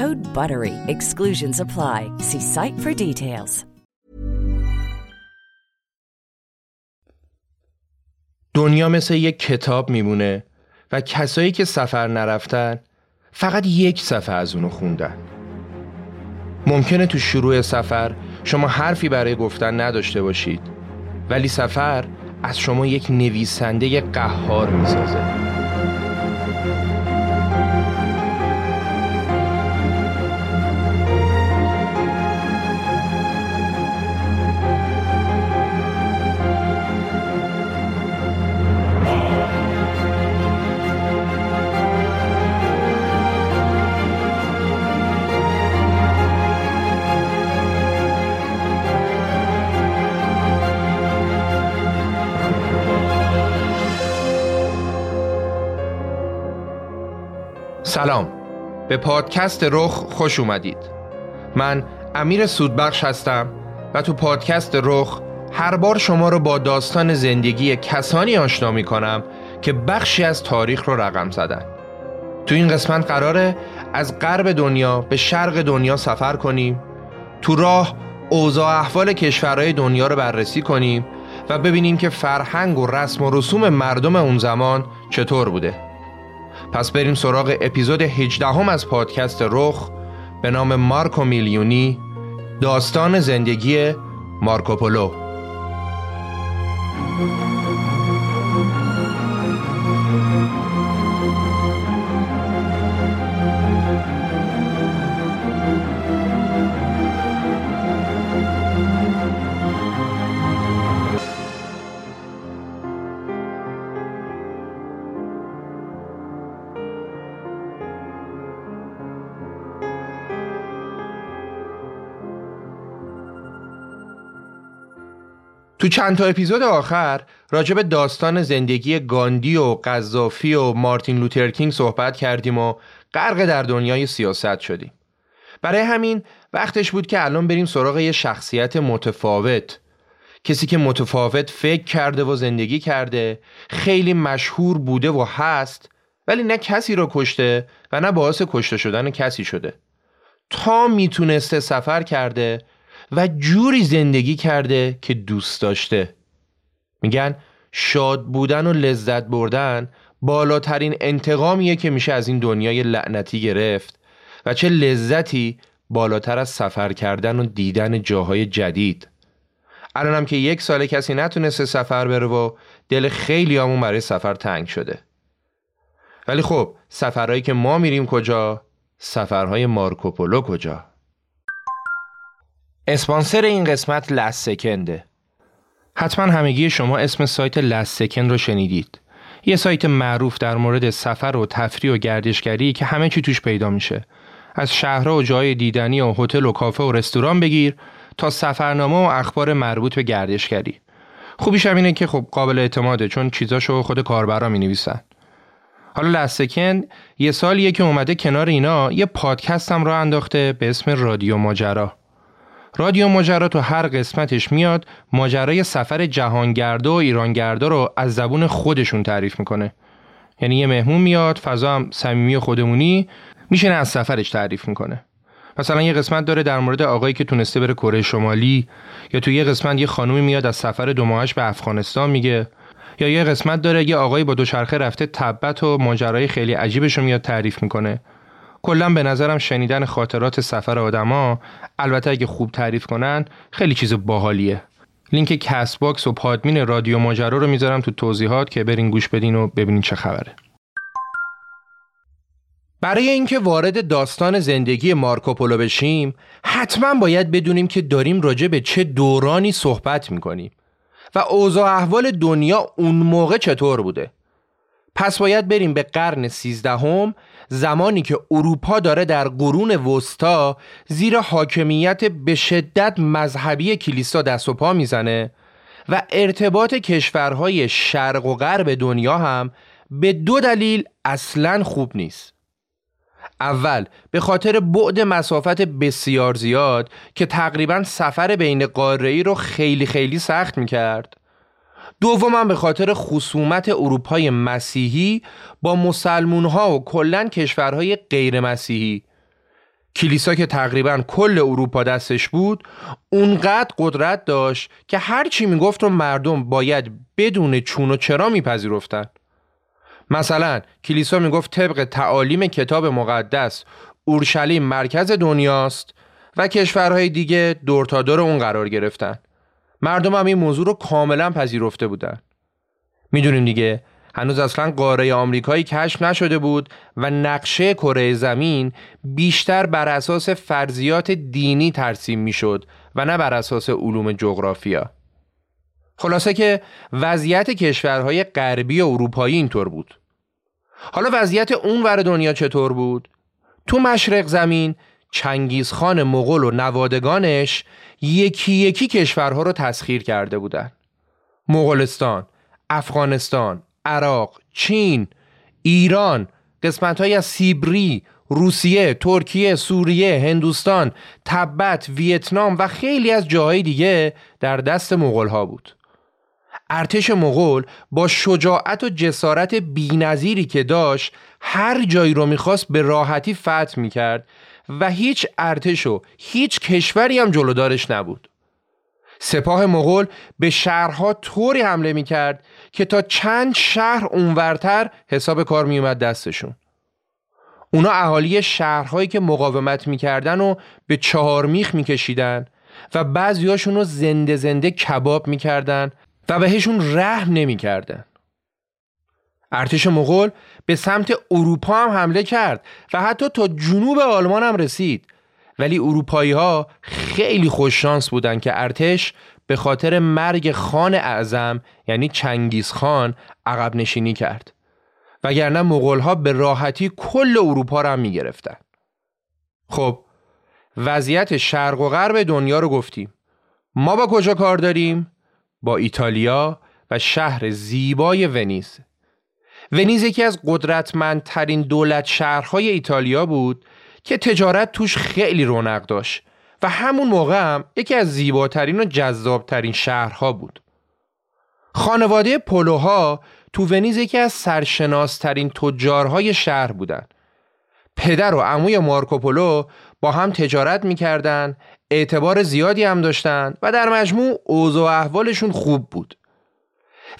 Code BUTTERY. Exclusions apply. See site for details. دنیا مثل یک کتاب میمونه و کسایی که سفر نرفتن فقط یک صفحه از اونو خوندن ممکنه تو شروع سفر شما حرفی برای گفتن نداشته باشید ولی سفر از شما یک نویسنده قهار می‌سازه سلام. به پادکست رخ خوش اومدید. من امیر سودبخش هستم و تو پادکست رخ هر بار شما رو با داستان زندگی کسانی آشنا می کنم که بخشی از تاریخ رو رقم زدن. تو این قسمت قراره از غرب دنیا به شرق دنیا سفر کنیم تو راه اوضاع احوال کشورهای دنیا رو بررسی کنیم و ببینیم که فرهنگ و رسم و رسوم مردم اون زمان چطور بوده. پس بریم سراغ اپیزود 18 هم از پادکست رخ به نام مارکو میلیونی داستان زندگی مارکوپولو تو چند تا اپیزود آخر راجع به داستان زندگی گاندی و قذافی و مارتین لوترکینگ صحبت کردیم و غرق در دنیای سیاست شدیم. برای همین وقتش بود که الان بریم سراغ یه شخصیت متفاوت کسی که متفاوت فکر کرده و زندگی کرده خیلی مشهور بوده و هست ولی نه کسی رو کشته و نه باعث کشته شدن کسی شده تا می‌تونسته سفر کرده و جوری زندگی کرده که دوست داشته. میگن شاد بودن و لذت بردن بالاترین انتقامیه که میشه از این دنیای لعنتی گرفت و چه لذتی بالاتر از سفر کردن و دیدن جاهای جدید. الانم که یک سال کسی نتونسته سفر بره و دل خیلی همون برای سفر تنگ شده. ولی خب سفرهایی که ما میریم کجا؟ سفرهای مارکوپولو کجا؟ اسپانسر این قسمت لس سکنده حتما همگی شما اسم سایت لس سکن رو شنیدید. یه سایت معروف در مورد سفر و تفریح و گردشگری که همه چی توش پیدا میشه. از شهرها و جای دیدنی و هتل و کافه و رستوران بگیر تا سفرنامه و اخبار مربوط به گردشگری. خوبیش هم اینه که خب قابل اعتماده چون چیزاشو خود کاربرا می نویسن حالا لستکن یه سالیه که اومده کنار اینا یه پادکست هم را انداخته به اسم رادیو ماجرا. رادیو ماجرا تو هر قسمتش میاد ماجرای سفر جهانگرده و ایرانگرده رو از زبون خودشون تعریف می‌کنه. یعنی یه مهمون میاد فضا هم صمیمی خودمونی میشینه از سفرش تعریف می‌کنه. مثلا یه قسمت داره در مورد آقایی که تونسته بره کره شمالی یا تو یه قسمت یه خانومی میاد از سفر دو ماهش به افغانستان میگه یا یه قسمت داره یه آقایی با دوچرخه رفته تبت و ماجرای خیلی عجیبش رو میاد تعریف می‌کنه. کلا به نظرم شنیدن خاطرات سفر آدما البته اگه خوب تعریف کنن خیلی چیز باحالیه. لینک Castbox و Podbean رادیو ماجرا رو می‌ذارم تو توضیحات که برین گوش بدین و ببینین چه خبره. برای اینکه وارد داستان زندگی مارکوپولو بشیم حتما باید بدونیم که داریم راجع به چه دورانی صحبت می‌کنیم و اوضاع احوال دنیا اون موقع چطور بوده. پس باید بریم به قرن سیزدهم زمانی که اروپا داره در قرون وسطا زیر حاکمیت به شدت مذهبی کلیسا دست و پا می‌زنه و ارتباط کشورهای شرق و غرب دنیا هم به دو دلیل اصلا خوب نیست. اول به خاطر بعد مسافت بسیار زیاد که تقریبا سفر بین قاره رو خیلی خیلی سخت می‌کرد. دوما به خاطر خصومت اروپای مسیحی با مسلمون ها و کلا کشورهای غیر مسیحی. کلیسا که تقریبا کل اروپا دستش بود اونقدر قدرت داشت که هرچی می‌گفت و مردم باید بدون چون و چرا میپذیرفتن. مثلا کلیسا می‌گفت طبق تعالیم کتاب مقدس اورشلیم مرکز دنیاست و کشورهای دیگه دور تا دور اون قرار گرفتن. مردم هم این موضوع رو کاملا پذیرفته بودن. می‌دونیم دیگه هنوز اصلا قاره آمریکایی کشف نشده بود و نقشه کره زمین بیشتر بر اساس فرضیات دینی ترسیم می‌شد و نه بر اساس علوم جغرافیا. خلاصه که وضعیت کشورهای غربی و اروپایی اینطور بود. حالا وضعیت اون ور دنیا چطور بود؟ تو مشرق زمین چنگیزخان مغول و نوادگانش یکی یکی کشورها رو تسخیر کرده بودند. مغولستان، افغانستان، عراق، چین، ایران، قسمت های سیبری، روسیه، ترکیه، سوریه، هندوستان، تبت، ویتنام و خیلی از جاهای دیگه در دست مغول ها بود. ارتش مغول با شجاعت و جسارت بینظیری که داشت هر جایی رو می‌خواست به راحتی فتح می‌کرد و هیچ ارتش و هیچ کشوری هم جلودارش نبود. سپاه مغول به شهرها طوری حمله می‌کرد که تا چند شهر اونورتر حساب کار میومد دستشون. اونا اهالی شهرهایی که مقاومت می‌کردن و به چهار میخ میکشیدن و بعضیاشون رو زنده زنده کباب می‌کردن و بهشون رحم نمی‌کردن. ارتش مغول به سمت اروپا هم حمله کرد و حتی تا جنوب آلمان هم رسید ولی اروپایی ها خیلی خوششانس بودن که ارتش به خاطر مرگ خان اعظم یعنی چنگیز خان عقب نشینی کرد وگرنه مغول ها به راحتی کل اروپا را هم می گرفتن. خب وضعیت شرق و غرب دنیا رو گفتیم ما با کجا کار داریم؟ با ایتالیا و شهر زیبای ونیز ونیز یکی از قدرتمندترین دولت شهرهای ایتالیا بود که تجارت توش خیلی رونق داشت و همون موقع هم یکی از زیباترین و جذابترین شهرها بود. خانواده پولوها تو ونیز یکی از سرشناسترین تجارهای شهر بودند. پدر و عموی مارکوپولو با هم تجارت می‌کردن اعتبار زیادی هم داشتن و در مجموع اوضاع احوالشون خوب بود.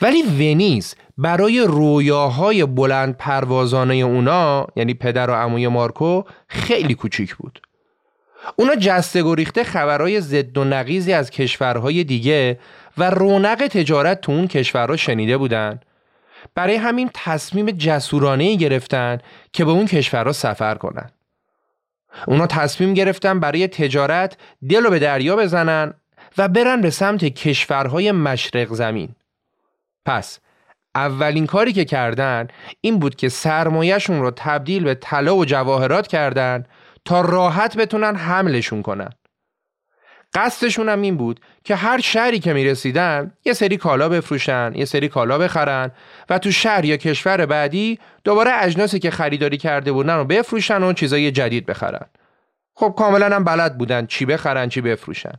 ولی ونیز برای رویاهای بلند پروازانه اونا یعنی پدر و عموی مارکو خیلی کوچیک بود. اونا جسته گریخته خبرهای زد و نقیزی از کشورهای دیگه و رونق تجارت تو اون کشورها شنیده بودن. برای همین تصمیم جسورانه گرفتن که به اون کشورها سفر کنن. اونا تصمیم گرفتن برای تجارت دل به دریا بزنن و برن به سمت کشورهای مشرق زمین. پس اولین کاری که کردن این بود که سرمایهشون رو تبدیل به طلا و جواهرات کردن تا راحت بتونن حملشون کنن. قصدشون هم این بود که هر شهری که می‌رسیدن یه سری کالا بفروشن یه سری کالا بخرن و تو شهر یا کشور بعدی دوباره اجناسی که خریداری کرده بودن رو بفروشن و چیزای جدید بخرن. خب کاملا هم بلد بودن چی بخرن چی بفروشن.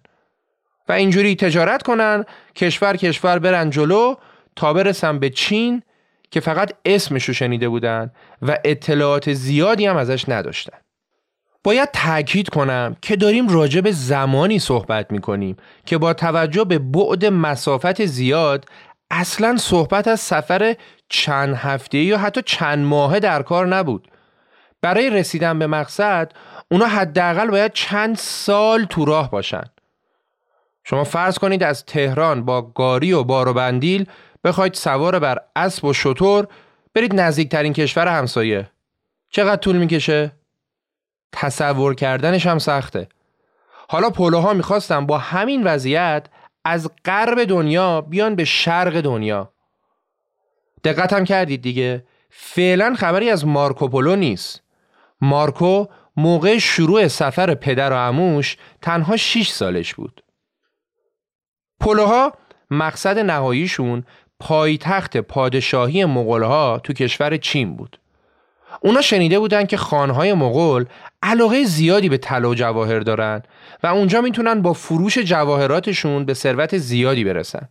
و اینجوری تجارت کنن کشور کشور برن جلو تا برسن به چین که فقط اسمش رو شنیده بودن و اطلاعات زیادی هم ازش نداشتن. باید تاکید کنم که داریم راجع به زمانی صحبت می کنیم که با توجه به بعد مسافت زیاد اصلا صحبت از سفر چند هفته یا حتی چند ماهه در کار نبود. برای رسیدن به مقصد اونا حداقل باید چند سال تو راه باشن. شما فرض کنید از تهران با گاری و بار و بندیل بخواید سوار بر اسب و شطور برید نزدیکترین کشور همسایه. چقدر طول می‌کشه؟ تصور کردنش هم سخته. حالا پولوها می‌خواستن با همین وضعیت از غرب دنیا بیان به شرق دنیا. دقت هم کردید دیگه. فعلا خبری از مارکو پولو نیست. مارکو موقع شروع سفر پدر و عموش تنها 6 سالش بود. پولوها مقصد نهاییشون پایتخت پادشاهی مغولها تو کشور چین بود اونا شنیده بودن که خانهای مغول علاقه زیادی به طلا و جواهر دارن و اونجا می‌تونن با فروش جواهراتشون به ثروت زیادی برسن.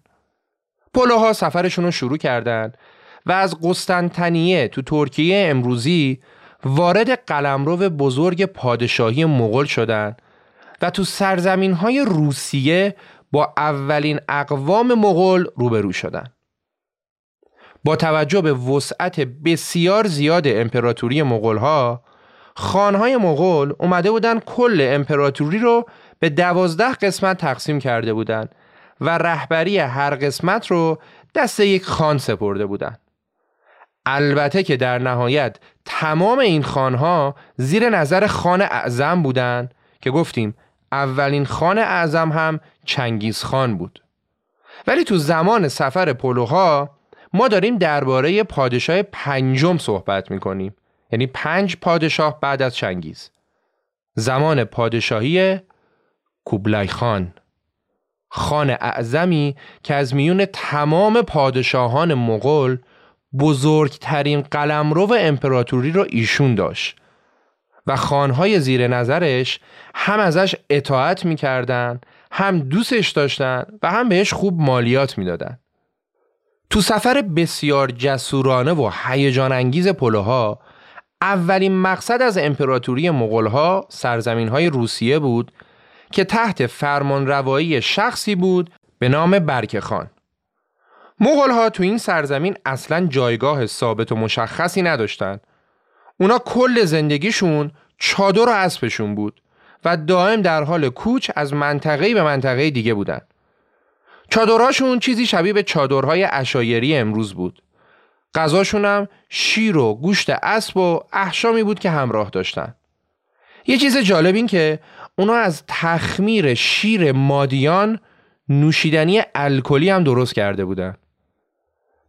پولوها سفرشون رو شروع کردند و از قسطنطنیه تو ترکیه امروزی وارد قلمرو بزرگ پادشاهی مغول شدن و تو سرزمین های روسیه با اولین اقوام مغول روبرو شدن. با توجه به وسعت بسیار زیاد امپراتوری مغول ها خانهای مغول اومده بودن کل امپراتوری رو به دوازده قسمت تقسیم کرده بودند و رهبری هر قسمت رو دست یک خان سپرده بودند. البته که در نهایت تمام این خانها زیر نظر خان اعظم بودند که گفتیم اولین خان اعظم هم چنگیز خان بود. ولی تو زمان سفر پولوها ما داریم درباره پادشاه پنجم صحبت می کنیم یعنی پنج پادشاه بعد از چنگیز. زمان پادشاهی کوبلای خان. خان اعظمی که از میون تمام پادشاهان مغول بزرگترین قلمرو امپراتوری را ایشون داشت. و خانهای زیر نظرش هم ازش اطاعت می‌کردن هم دوستش داشتن و هم بهش خوب مالیات می‌دادن. تو سفر بسیار جسورانه و هیجان انگیز پلوها اولین مقصد از امپراتوری مغولها سرزمین های روسیه بود که تحت فرمان روایی شخصی بود به نام برک خان. مغولها تو این سرزمین اصلا جایگاه ثابت و مشخصی نداشتند. اونا کل زندگیشون چادر و اسبشون بود و دائم در حال کوچ از منطقه به منطقه دیگه بودند. چادرهاشون چیزی شبیه به چادرهای اشایری امروز بود. غذاشون هم شیر و گوشت اسب و احشامی بود که همراه داشتن. یه چیز جالب این که اونا از تخمیر شیر مادیان نوشیدنی الکلی هم درست کرده بودن.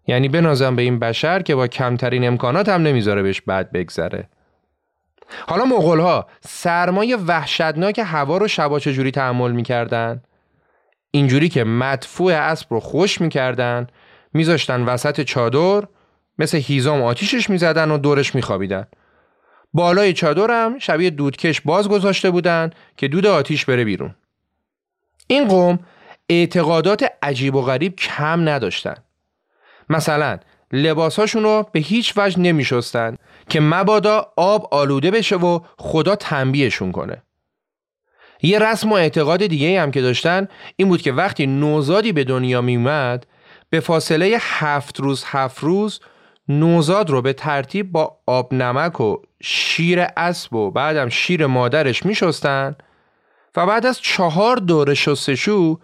یعنی بنازم به این بشر که با کمترین امکانات هم نمی‌ذاره بهش بد بگذره. حالا مغول ها سرمایه وحشتناک هوا رو شبا چجوری تحمل می‌کردن؟ اینجوری که مدفوع اسب رو خوش می‌کردن میذاشتن وسط چادر مثل هیزام آتیشش می‌زدن و دورش میخوابیدن. بالای چادرم شبیه دودکش باز گذاشته بودن که دود آتیش بره بیرون. این قوم اعتقادات عجیب و غریب کم نداشتن. مثلا لباساشون رو به هیچ وجه نمیشستن که مبادا آب آلوده بشه و خدا تنبیهشون کنه. یه رسم و اعتقاد دیگه هم که داشتن این بود که وقتی نوزادی به دنیا میومد به فاصله هفت روز هفت روز نوزاد رو به ترتیب با آب نمک و شیر اسب و بعدم شیر مادرش میشستن و بعد از چهار دور شستشو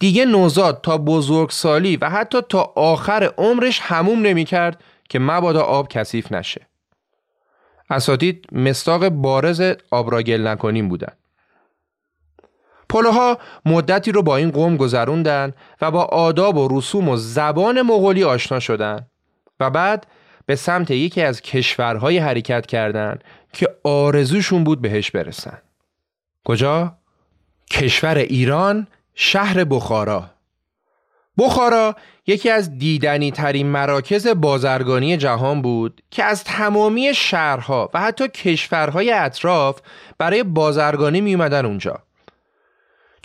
دیگه نوزاد تا بزرگسالی و حتی تا آخر عمرش هموم نمی‌کرد که مبادا آب کثیف نشه. اساتید مستاق بارز آب را نکنیم بودن. پلوها مدتی رو با این قوم گذروندن و با آداب و رسوم و زبان مغولی آشنا شدن و بعد به سمت یکی از کشورهای حرکت کردند که آرزوشون بود بهش برسن. کجا؟ کشور ایران شهر بخارا بخارا یکی از دیدنی ترین مراکز بازرگانی جهان بود که از تمامی شهرها و حتی کشورهای اطراف برای بازرگانی می اومدن اونجا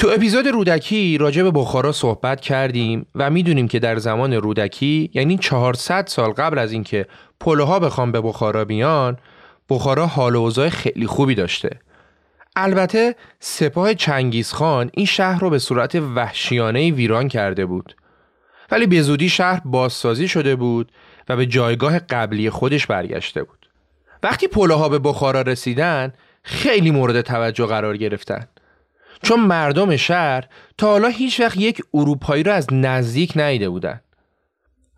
تو اپیزود رودکی راجع به بخارا صحبت کردیم و می‌دونیم که در زمان رودکی یعنی 400 سال قبل از اینکه پلوها بخوام به بخارا بیان بخارا حال و خیلی خوبی داشته. البته سپاه چنگیزخان این شهر رو به صورت وحشیانه ویران کرده بود. ولی به زودی شهر بازسازی شده بود و به جایگاه قبلی خودش برگشته بود. وقتی پلوها به بخارا رسیدن خیلی مورد توجه قرار گرفتن. چون مردم شهر تا حالا هیچ وقت یک اروپایی را از نزدیک ندیده بودن.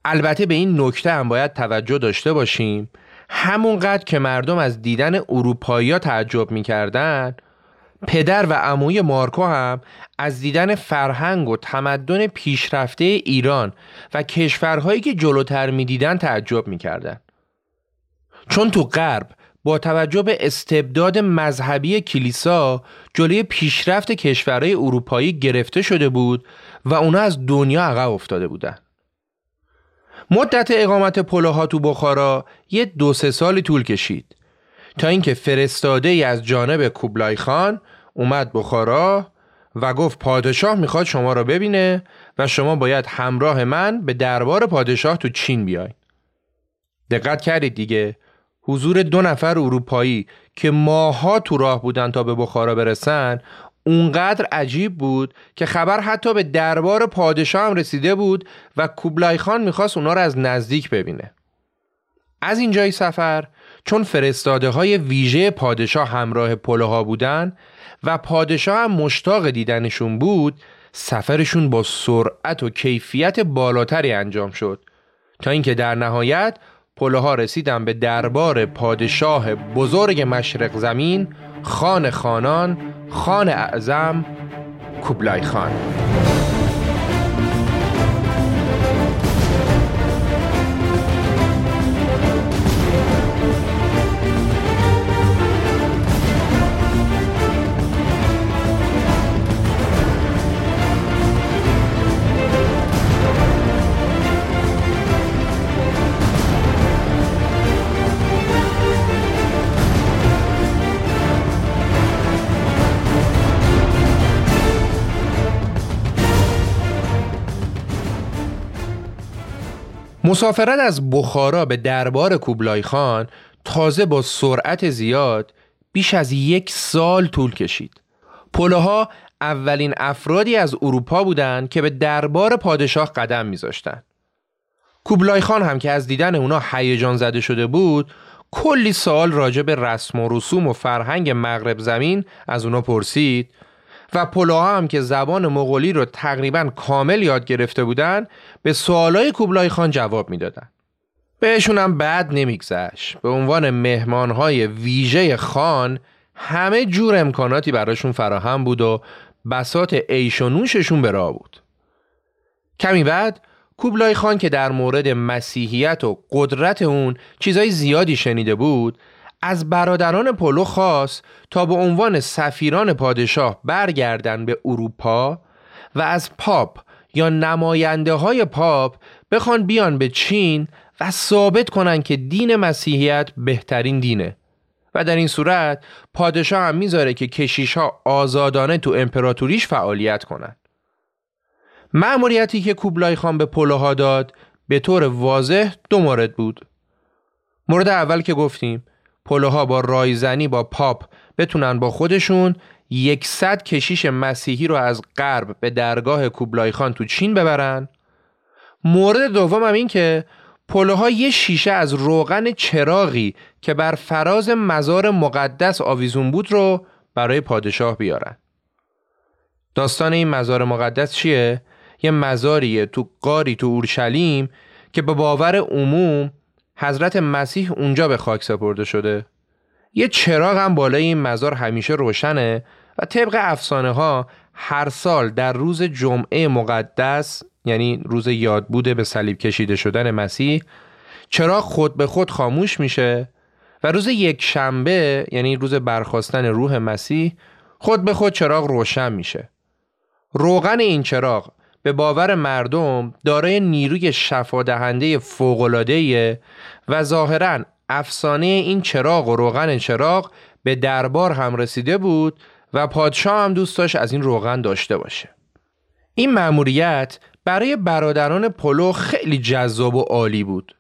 البته به این نکته هم باید توجه داشته باشیم. همونقدر که مردم از دیدن اروپایی تعجب می‌کردن پدر و عموی مارکو هم از دیدن فرهنگ و تمدن پیشرفته ایران و کشورهایی که جلوتر می‌دیدن تعجب می‌کردن. چون تو غرب با توجه به استبداد مذهبی کلیسا جلوی پیشرفت کشورهای اروپایی گرفته شده بود و اونا از دنیا عقب افتاده بودن مدت اقامت پلوها تو بخارا یه دو سه سالی طول کشید تا اینکه فرستاده ای از جانب کوبلای خان اومد بخارا و گفت پادشاه می‌خواد شما را ببینه و شما باید همراه من به دربار پادشاه تو چین بیاین. دقت کردید دیگه حضور دو نفر اروپایی که ماها تو راه بودن تا به بخارا برسن اونقدر عجیب بود که خبر حتی به دربار پادشاه هم رسیده بود و کوبلای خان می‌خواست اونا رو از نزدیک ببینه. از اینجای سفر چون فرستاده های ویژه پادشاه همراه پلوها بودن و پادشاه هم مشتاق دیدنشون بود سفرشون با سرعت و کیفیت بالاتری انجام شد تا اینکه در نهایت پلوها رسیدن به دربار پادشاه بزرگ مشرق زمین خان خانان خان اعظم کوبلای خان. مسافرت از بخارا به دربار کوبلای خان تازه با سرعت زیاد بیش از یک سال طول کشید. پلوها اولین افرادی از اروپا بودند که به دربار پادشاه قدم میذاشتند. کوبلای خان هم که از دیدن اونا هیجان زده شده بود کلی سال راجع به رسم و رسوم و فرهنگ مغرب زمین از اونا پرسید و پلوها هم که زبان مغولی رو تقریبا کامل یاد گرفته بودن به سوالای کوبلای خان جواب می‌دادن. بهشون هم بد نمیگذشت به عنوان مهمانهای ویژه خان همه جور امکاناتی براشون فراهم بود و بسات عیش و نوششون به راه بود کمی بعد کوبلای خان که در مورد مسیحیت و قدرت اون چیزای زیادی شنیده بود از برادران پولو خواست تا به عنوان سفیران پادشاه برگردن به اروپا و از پاپ یا نماینده های پاپ بخوان بیان به چین و ثابت کنن که دین مسیحیت بهترین دینه و در این صورت پادشاه هم می‌ذاره که کشیش ها آزادانه تو امپراتوریش فعالیت کنند. مأموریتی که کوبلای خان به پولوها داد به طور واضح دو مورد بود. مورد اول که گفتیم پلوها با رایزنی با پاپ بتونن با خودشون یکصد کشیش مسیحی رو از غرب به درگاه کوبلای خان تو چین ببرن مورد دوم هم این که پلوها یه شیشه از روغن چراغی که بر فراز مزار مقدس آویزون بود رو برای پادشاه بیارن داستان این مزار مقدس چیه؟ یه مزاریه تو قاری تو اورشلیم که به باور عموم حضرت مسیح اونجا به خاک سپرده شده یه چراغ هم بالای این مزار همیشه روشنه و طبق افسانه ها هر سال در روز جمعه مقدس یعنی روز یاد بوده به صلیب کشیده شدن مسیح چراغ خود به خود خاموش میشه و روز یک شنبه یعنی روز برخواستن روح مسیح خود به خود چراغ روشن میشه. روغن این چراغ به باور مردم دارای نیروی شفادهنده فوق‌العاده‌ای و ظاهرا افسانه این چراغ و روغن چراغ به دربار هم رسیده بود و پادشاه هم دوست داشت از این روغن داشته باشه. این مأموریت برای برادران پلو خیلی جذاب و عالی بود.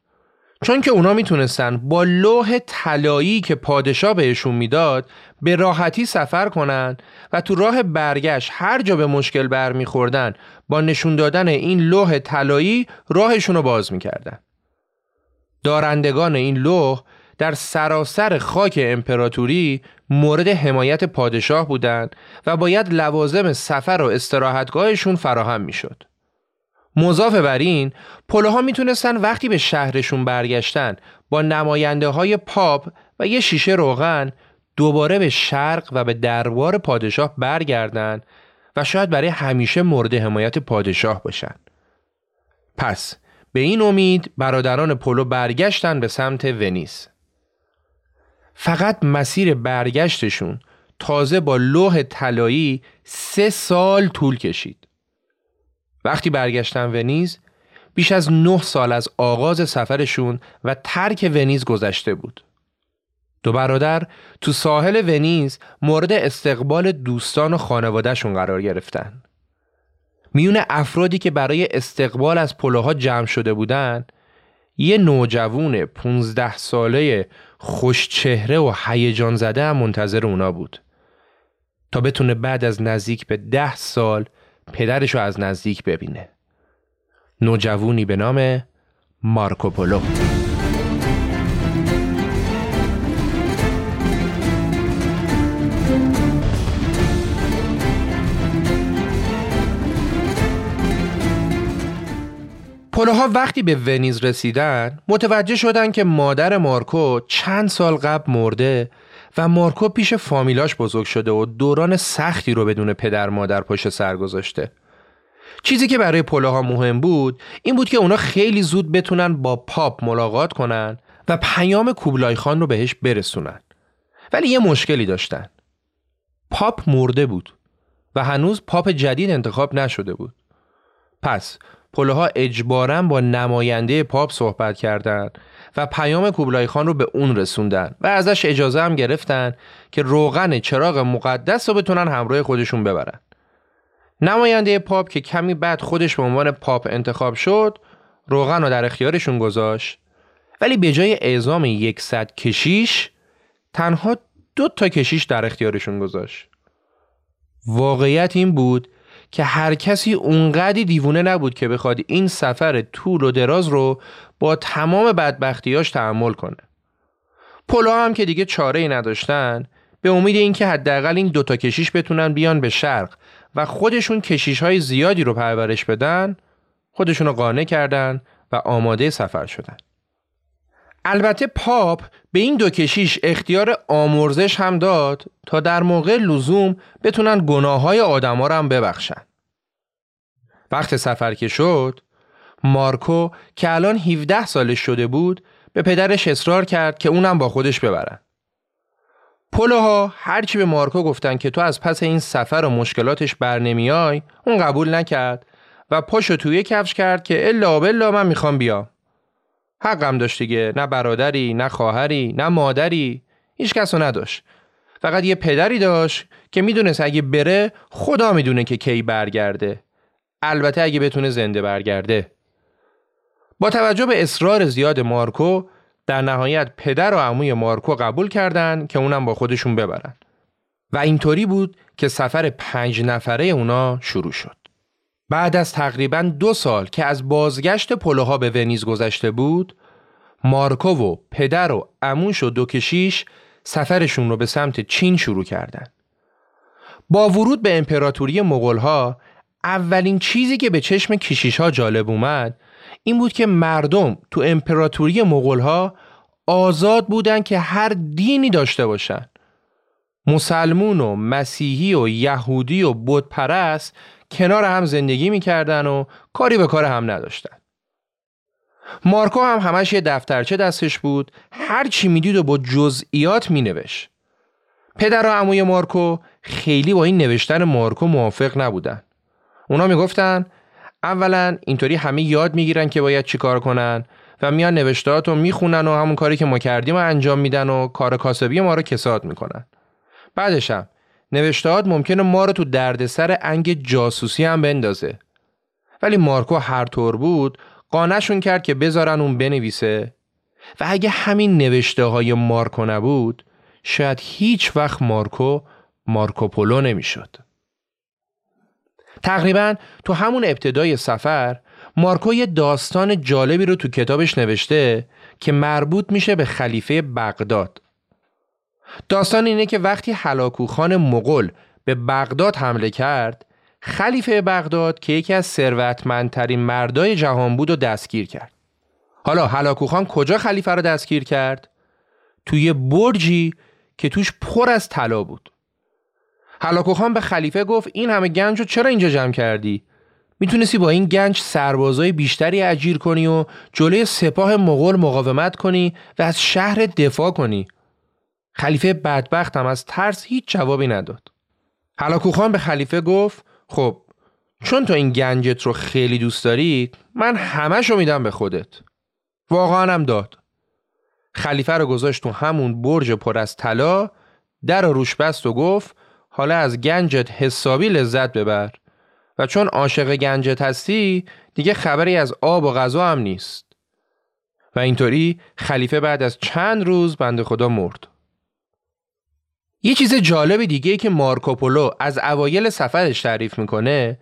چون که اونا می‌تونستن با لوح طلایی که پادشاه بهشون می‌داد به راحتی سفر کنن و تو راه برگشت هر جا به مشکل برمیخوردن با نشون دادن این لوح طلایی راهشون رو باز می‌کردن. دارندگان این لوح در سراسر خاک امپراتوری مورد حمایت پادشاه بودند و باید لوازم سفر و استراحتگاهشون فراهم می‌شد. مضاف بر این پلوها می‌تونستن وقتی به شهرشون برگشتن با نماینده های پاپ و یه شیشه روغن دوباره به شرق و به دربار پادشاه برگردن و شاید برای همیشه مورد حمایت پادشاه باشن. پس به این امید برادران پولو برگشتن به سمت ونیز. فقط مسیر برگشتشون تازه با لوح طلایی سه سال طول کشید. وقتی برگشتن ونیز بیش از نه سال از آغاز سفرشون و ترک ونیز گذشته بود. دو برادر تو ساحل ونیز مورد استقبال دوستان و خانوادهشون قرار گرفتن. میون افرادی که برای استقبال از پلوها جمع شده بودن یه نوجوون 15 ساله خوش چهره و هیجان زده هم منتظر اونا بود تا بتونه بعد از نزدیک به ده سال پدرشو از نزدیک ببینه. نوجوونی به نام مارکوپولو پولوها وقتی به ونیز رسیدن متوجه شدن که مادر مارکو چند سال قبل مرده و مارکو پیش فامیلاش بزرگ شده و دوران سختی رو بدون پدر مادر پشت سر گذاشته. چیزی که برای پولوها مهم بود این بود که اونا خیلی زود بتونن با پاپ ملاقات کنن و پیام کوبلای خان رو بهش برسونن. ولی یه مشکلی داشتن. پاپ مرده بود و هنوز پاپ جدید انتخاب نشده بود. پس پولوها اجبارا با نماینده پاپ صحبت کردند و پیام کوبلای خان رو به اون رسوندن و ازش اجازه هم گرفتن که روغن چراغ مقدس رو بتونن همراه خودشون ببرن. نماینده پاپ که کمی بعد خودش به عنوان پاپ انتخاب شد روغن رو در اختیارشون گذاشت ولی به جای اعزام یکصد کشیش تنها دو تا کشیش در اختیارشون گذاشت. واقعیت این بود که هر کسی اونقدی دیوونه نبود که بخواد این سفر طول و دراز رو با تمام بدبختیاش تحمل کنه. پلا هم که دیگه چاره ای نداشتن به امید اینکه حداقل این دوتا کشیش بتونن بیان به شرق و خودشون کشیش های زیادی رو پرورش بدن خودشون رو قانع کردن و آماده سفر شدن. البته پاپ به این دو کشیش اختیار آمرزش هم داد تا در موقع لزوم بتونن گناه های آدم ها هم ببخشن. وقت سفر که شد مارکو که الان 17 سالش شده بود به پدرش اصرار کرد که اونم با خودش ببرن. پلوها هرچی به مارکو گفتن که تو از پس این سفر و مشکلاتش بر نمیای اون قبول نکرد و پاشو توی کفش کرد که الا بلا من می‌خوام بیام. حقم داشت دیگه. نه برادری نه خواهری نه مادری. هیچ کسو نداشت. فقط یه پدری داشت که می‌دونست اگه بره خدا می‌دونه که کی برگرده. البته اگه بتونه زنده برگرده. با توجه به اصرار زیاد مارکو در نهایت پدر و عموی مارکو قبول کردند که اونم با خودشون ببرن. و اینطوری بود که سفر پنج نفره اونا شروع شد. بعد از تقریبا دو سال که از بازگشت پلوها به ونیز گذشته بود مارکو و پدر و اموش و دو کشیش سفرشون رو به سمت چین شروع کردند. با ورود به امپراتوری مغولها اولین چیزی که به چشم کشیش ها جالب اومد این بود که مردم تو امپراتوری مغولها آزاد بودن که هر دینی داشته باشن مسلمون و مسیحی و یهودی و بودپرست کنار هم زندگی می‌کردن و کاری به کار هم نداشتن مارکو هم همش یه دفترچه دستش بود هر چی می‌دید و با جزئیات مینوشت پدر و عموی مارکو خیلی با این نوشتن مارکو موافق نبودن. اونا می‌گفتن اولا اینطوری همه یاد می‌گیرن که باید چیکار کنن و میان نوشتهات رو می‌خونن و همون کاری که ما کردیم رو انجام میدن و کار کاسبی ما رو کساد می‌کنن. بعدش هم نوشتهات ممکنه ما رو تو دردسر انگ جاسوسی هم بندازه. ولی مارکو هر طور بود قانعشون کرد که بذارن اون بنویسه و اگه همین نوشته های مارکو نبود شاید هیچ وقت مارکو مارکوپولو نمی‌شد. تقریبا تو همون ابتدای سفر مارکو یه داستان جالبی رو تو کتابش نوشته که مربوط میشه به خلیفه بغداد. داستان اینه که وقتی حلاکوخان مغول به بغداد حمله کرد خلیفه بغداد که یکی از ثروتمندترین مردای جهان بود و دستگیر کرد. حالا حلاکوخان کجا خلیفه رو دستگیر کرد؟ توی برجی که توش پر از طلا بود. حلاکوخان به خلیفه گفت این همه گنج رو چرا اینجا جمع کردی؟ می‌تونستی با این گنج سربازای بیشتری اجیر کنی و جلوی سپاه مغول مقاومت کنی و از شهر دفاع کنی. خلیفه بدبخت هم از ترس هیچ جوابی نداد. حلاکوخان به خلیفه گفت خب چون تو این گنجت رو خیلی دوست داری من همش رو میدم به خودت. واقعا هم داد. خلیفه رو گذاشت تو همون برج پر از طلا در روش بست و گفت حالا از گنجت حسابی لذت ببر و چون عاشق گنجت هستی دیگه خبری از آب و غذا هم نیست و اینطوری خلیفه بعد از چند روز بند خدا مرد یه چیز جالب دیگه که مارکوپولو از اوایل سفرش تعریف می‌کنه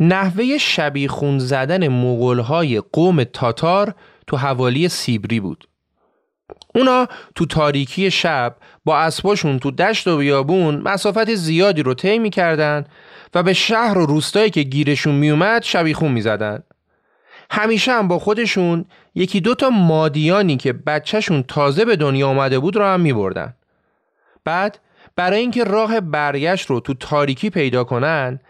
نحوه شبیه خون زدن مغولهای قوم تاتار تو حوالی سیبری بود اونا تو تاریکی شب با اسباشون تو دشت و بیابون مسافت زیادی رو طی می‌کردن و به شهر و روستایی که گیرشون میومد شبیخون می‌زدن. همیشه هم با خودشون یکی دوتا مادیانی که بچهشون تازه به دنیا آمده بود رو هم میبردن. بعد برای اینکه راه برگشت رو تو تاریکی پیدا کنن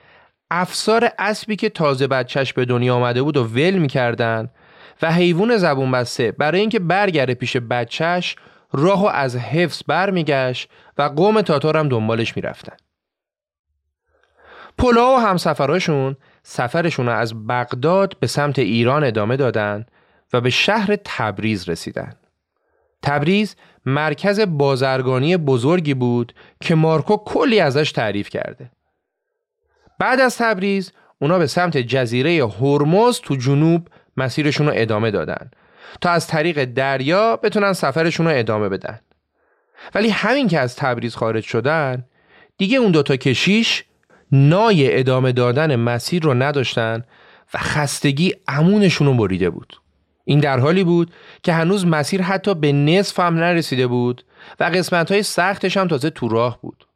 افسار اسبی که تازه بچهش به دنیا آمده بود و ول می‌کردن و حیوان زبون بسته برای اینکه برگره پیش بچهش راهو از حفظ برمیگشت و قوم تاتار هم دنبالش می‌رفتن. پولا و همسفراشون سفرشون از بغداد به سمت ایران ادامه دادن و به شهر تبریز رسیدن. تبریز مرکز بازرگانی بزرگی بود که مارکو کلی ازش تعریف کرده. بعد از تبریز اونا به سمت جزیره هرمز تو جنوب مسیرشون رو ادامه دادن تا از طریق دریا بتونن سفرشون رو ادامه بدن ولی همین که از تبریز خارج شدن دیگه اون دوتا کشیش نای ادامه دادن مسیر رو نداشتن و خستگی امونشون رو بریده بود این در حالی بود که هنوز مسیر حتی به نصف هم نرسیده بود و قسمت های سختش هم تازه تو راه بود.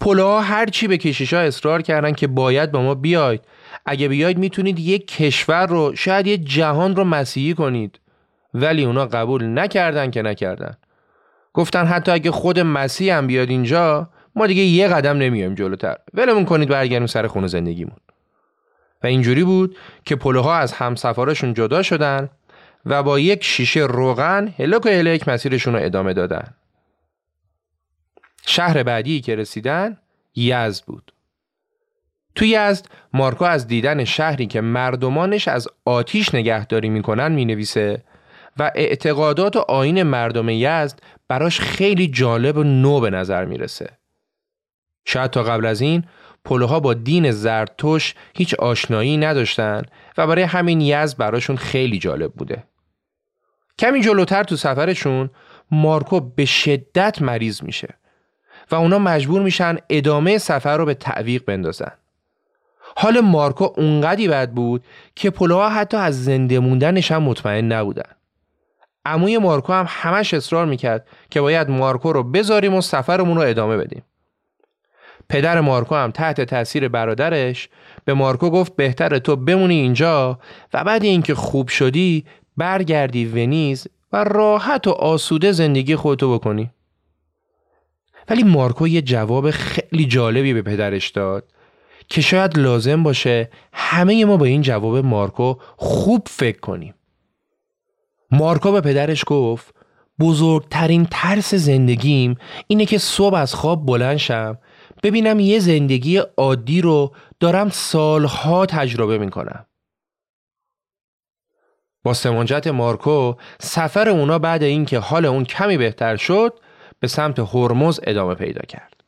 پلوها هرچی به کشیش ها اصرار کردن که باید با ما بیاید. اگه بیاید می‌تونید یک کشور رو شاید یه جهان رو مسیحی کنید. ولی اونا قبول نکردن که نکردن. گفتن حتی اگه خود مسیح هم بیاد اینجا ما دیگه یه قدم نمیایم جلوتر. ولمون کنید برگردیم سر خونه زندگیمون. و اینجوری بود که پلوها از همسفارشون جدا شدن و با یک شیشه روغن هلک و هلک مسیرشون رو ادامه دادن شهر بعدی که رسیدن یزد بود توی یزد مارکو از دیدن شهری که مردمانش از آتیش نگهداری می‌کنن می‌نویسه و اعتقادات و آین مردم یزد براش خیلی جالب و نو به نظر می‌رسه. شاید تا قبل از این پلوها با دین زرتوش هیچ آشنایی نداشتن و برای همین یزد براشون خیلی جالب بوده. کمی جلوتر تو سفرشون مارکو به شدت مریض میشه و اونا مجبور میشن ادامه سفر رو به تعویق بندازن. حال مارکو اونقدی بد بود که پلوها حتی از زنده موندنش هم مطمئن نبودن. عموی مارکو هم همش اصرار می‌کرد که باید مارکو رو بذاریم و سفرمون رو ادامه بدیم. پدر مارکو هم تحت تاثیر برادرش به مارکو گفت بهتره تو بمونی اینجا و بعد اینکه خوب شدی برگردی ونیز و راحت و آسوده زندگی خودتو بکنی. ولی مارکو یه جواب خیلی جالبی به پدرش داد که شاید لازم باشه همه ما با این جواب مارکو خوب فکر کنیم. مارکو به پدرش گفت بزرگترین ترس زندگیم اینه که صبح از خواب بلند شم ببینم یه زندگی عادی رو دارم سالها تجربه می‌کنم با سمانجت مارکو سفر اونا بعد اینکه حال اون کمی بهتر شد به سمت هرمز ادامه پیدا کرد.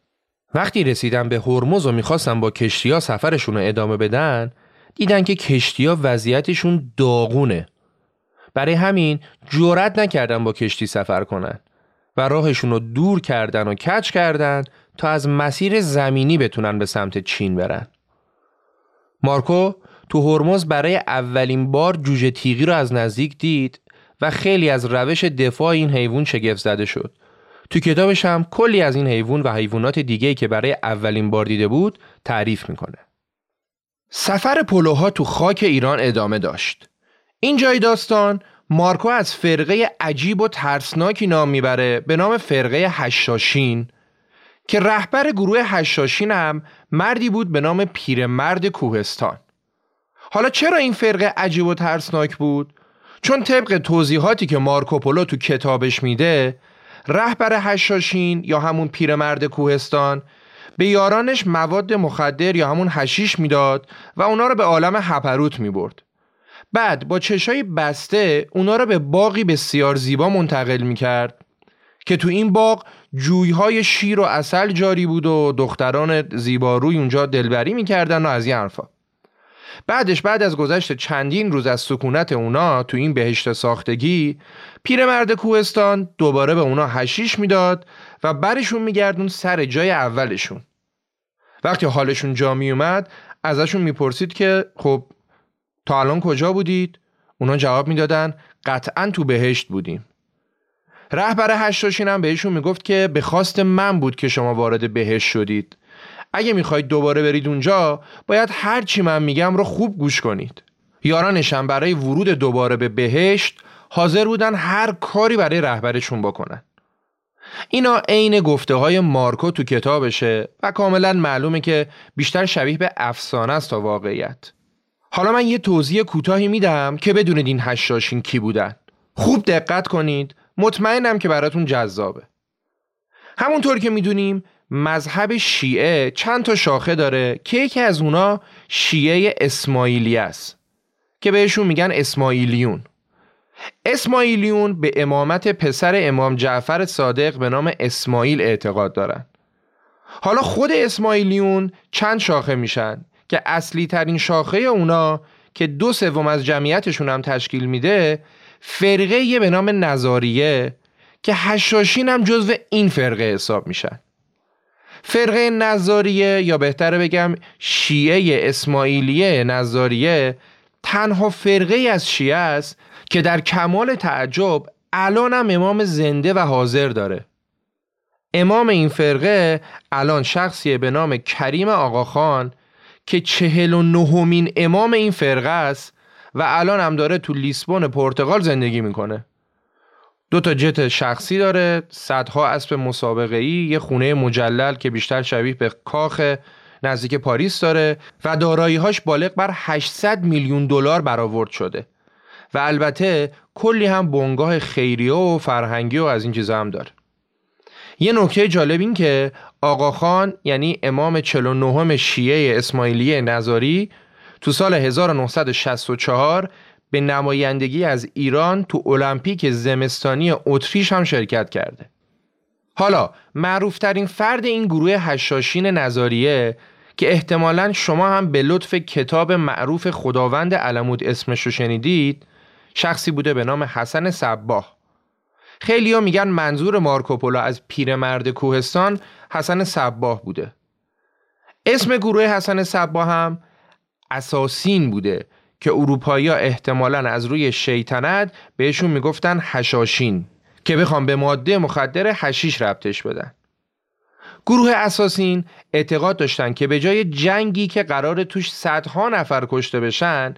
وقتی رسیدن به هرمز و می‌خواستن با کشتیا سفرشون رو ادامه بدن دیدن که کشتیا وضعیتشون داغونه. برای همین جرأت نکردن با کشتی سفر کنن و راهشون رو دور کردن و کچ کردن تا از مسیر زمینی بتونن به سمت چین برن. مارکو تو هرمز برای اولین بار جوجه تیغی رو از نزدیک دید و خیلی از روش دفاع این حیوان شگفت زده شد. تو کتابش هم کلی از این حیوان و حیوانات دیگه که برای اولین بار دیده بود تعریف می‌کنه. سفر پلوها تو خاک ایران ادامه داشت. این جای داستان مارکو از فرقه عجیب و ترسناکی نام می‌بره به نام فرقه هشاشین که رهبر گروه هشاشین هم مردی بود به نام پیرمرد کوهستان. حالا چرا این فرقه عجیب و ترسناک بود؟ چون طبق توضیحاتی که مارکوپولو تو کتابش میده رهبر هشاشین یا همون پیرمرد کوهستان به یارانش مواد مخدر یا همون هشیش می‌داد و اونا رو به عالم هپروت می‌برد بعد با چشای بسته اونا رو به باقی بسیار زیبا منتقل می‌کرد که تو این باغ جویهای شیر و اصل جاری بود و دختران زیباروی اونجا دلبری می‌کردن و از این حرفا. بعدش بعد از گذشت چندین روز از سکونت اونا تو این بهشت ساختگی پیرمرد کوهستان دوباره به اونا هشیش می‌داد و برشون میگردون سر جای اولشون. وقتی حالشون جا می اومد ازشون می‌پرسید که خب تا الان کجا بودید؟ اونا جواب می‌دادن قطعا تو بهشت بودیم. رهبر هشتاشین هم بهشون می‌گفت که به خواست من بود که شما وارد بهشت شدید. اگه می‌خواید دوباره برید اونجا باید هر چی من میگم رو خوب گوش کنید. یارانشم برای ورود دوباره به بهشت حاضر بودن هر کاری برای رهبرشون بکنن. اینا عین گفته های مارکو تو کتابشه و کاملا معلومه که بیشتر شبیه به افسانه است تا واقعیت. حالا من یه توضیح کوتاهی میدم که بدونید این هشتاشین کی بودن. خوب دقت کنید مطمئنم که براتون جذابه. همونطور که می‌دونیم مذهب شیعه چند تا شاخه داره که یکی از اونا شیعه اسماعیلی است که بهشون میگن اسماعیلیون. اسماعیلیون به امامت پسر امام جعفر صادق به نام اسماعیل اعتقاد دارن. حالا خود اسماعیلیون چند شاخه میشن؟ که اصلی ترین شاخه اونا که دو سوم از جمعیتشون هم تشکیل میده فرقه به نام نظاریه که هشاشین هم جزو این فرقه حساب میشن. فرقه نظاریه یا بهتره بگم شیعه اسماعیلیه نظاریه تنها فرقه از شیعه است که در کمال تعجب الان هم امام زنده و حاضر داره. امام این فرقه الان شخصیه به نام کریم آقاخان که چهل و نهمین امام این فرقه است و الان هم داره تو لیسبون پرتغال زندگی می‌کنه. دو تا جت شخصی داره صدها اسب مسابقه ای یه خونه مجلل که بیشتر شبیه به کاخ نزدیک پاریس داره و دارایی‌هاش بالغ بر 800 میلیون دلار برآورد شده. و البته کلی هم بنگاه خیریه و فرهنگی و از این چیزا هم داره. یه نکته جالب این که آقاخان یعنی امام 49 شیعه اسماعیلیه نظاری تو سال 1964 به نمایندگی از ایران تو المپیک زمستانی اتریش هم شرکت کرده. حالا معروفترین فرد این گروه هشاشین نظاریه که احتمالا شما هم به لطف کتاب معروف خداوند علمود اسمش رو شنیدید شخصی بوده به نام حسن صباه خیلی ها میگن منظور مارکوپولو از پیرمرد کوهستان حسن صباه بوده اسم گروه حسن صباه هم اساسین بوده که اروپایی ها احتمالا از روی شیطنت بهشون می‌گفتن هشاشین که بخوام به ماده مخدر هشیش ربطش بدن. گروه اساسین اعتقاد داشتن که به جای جنگی که قرار توش صدها نفر کشته بشن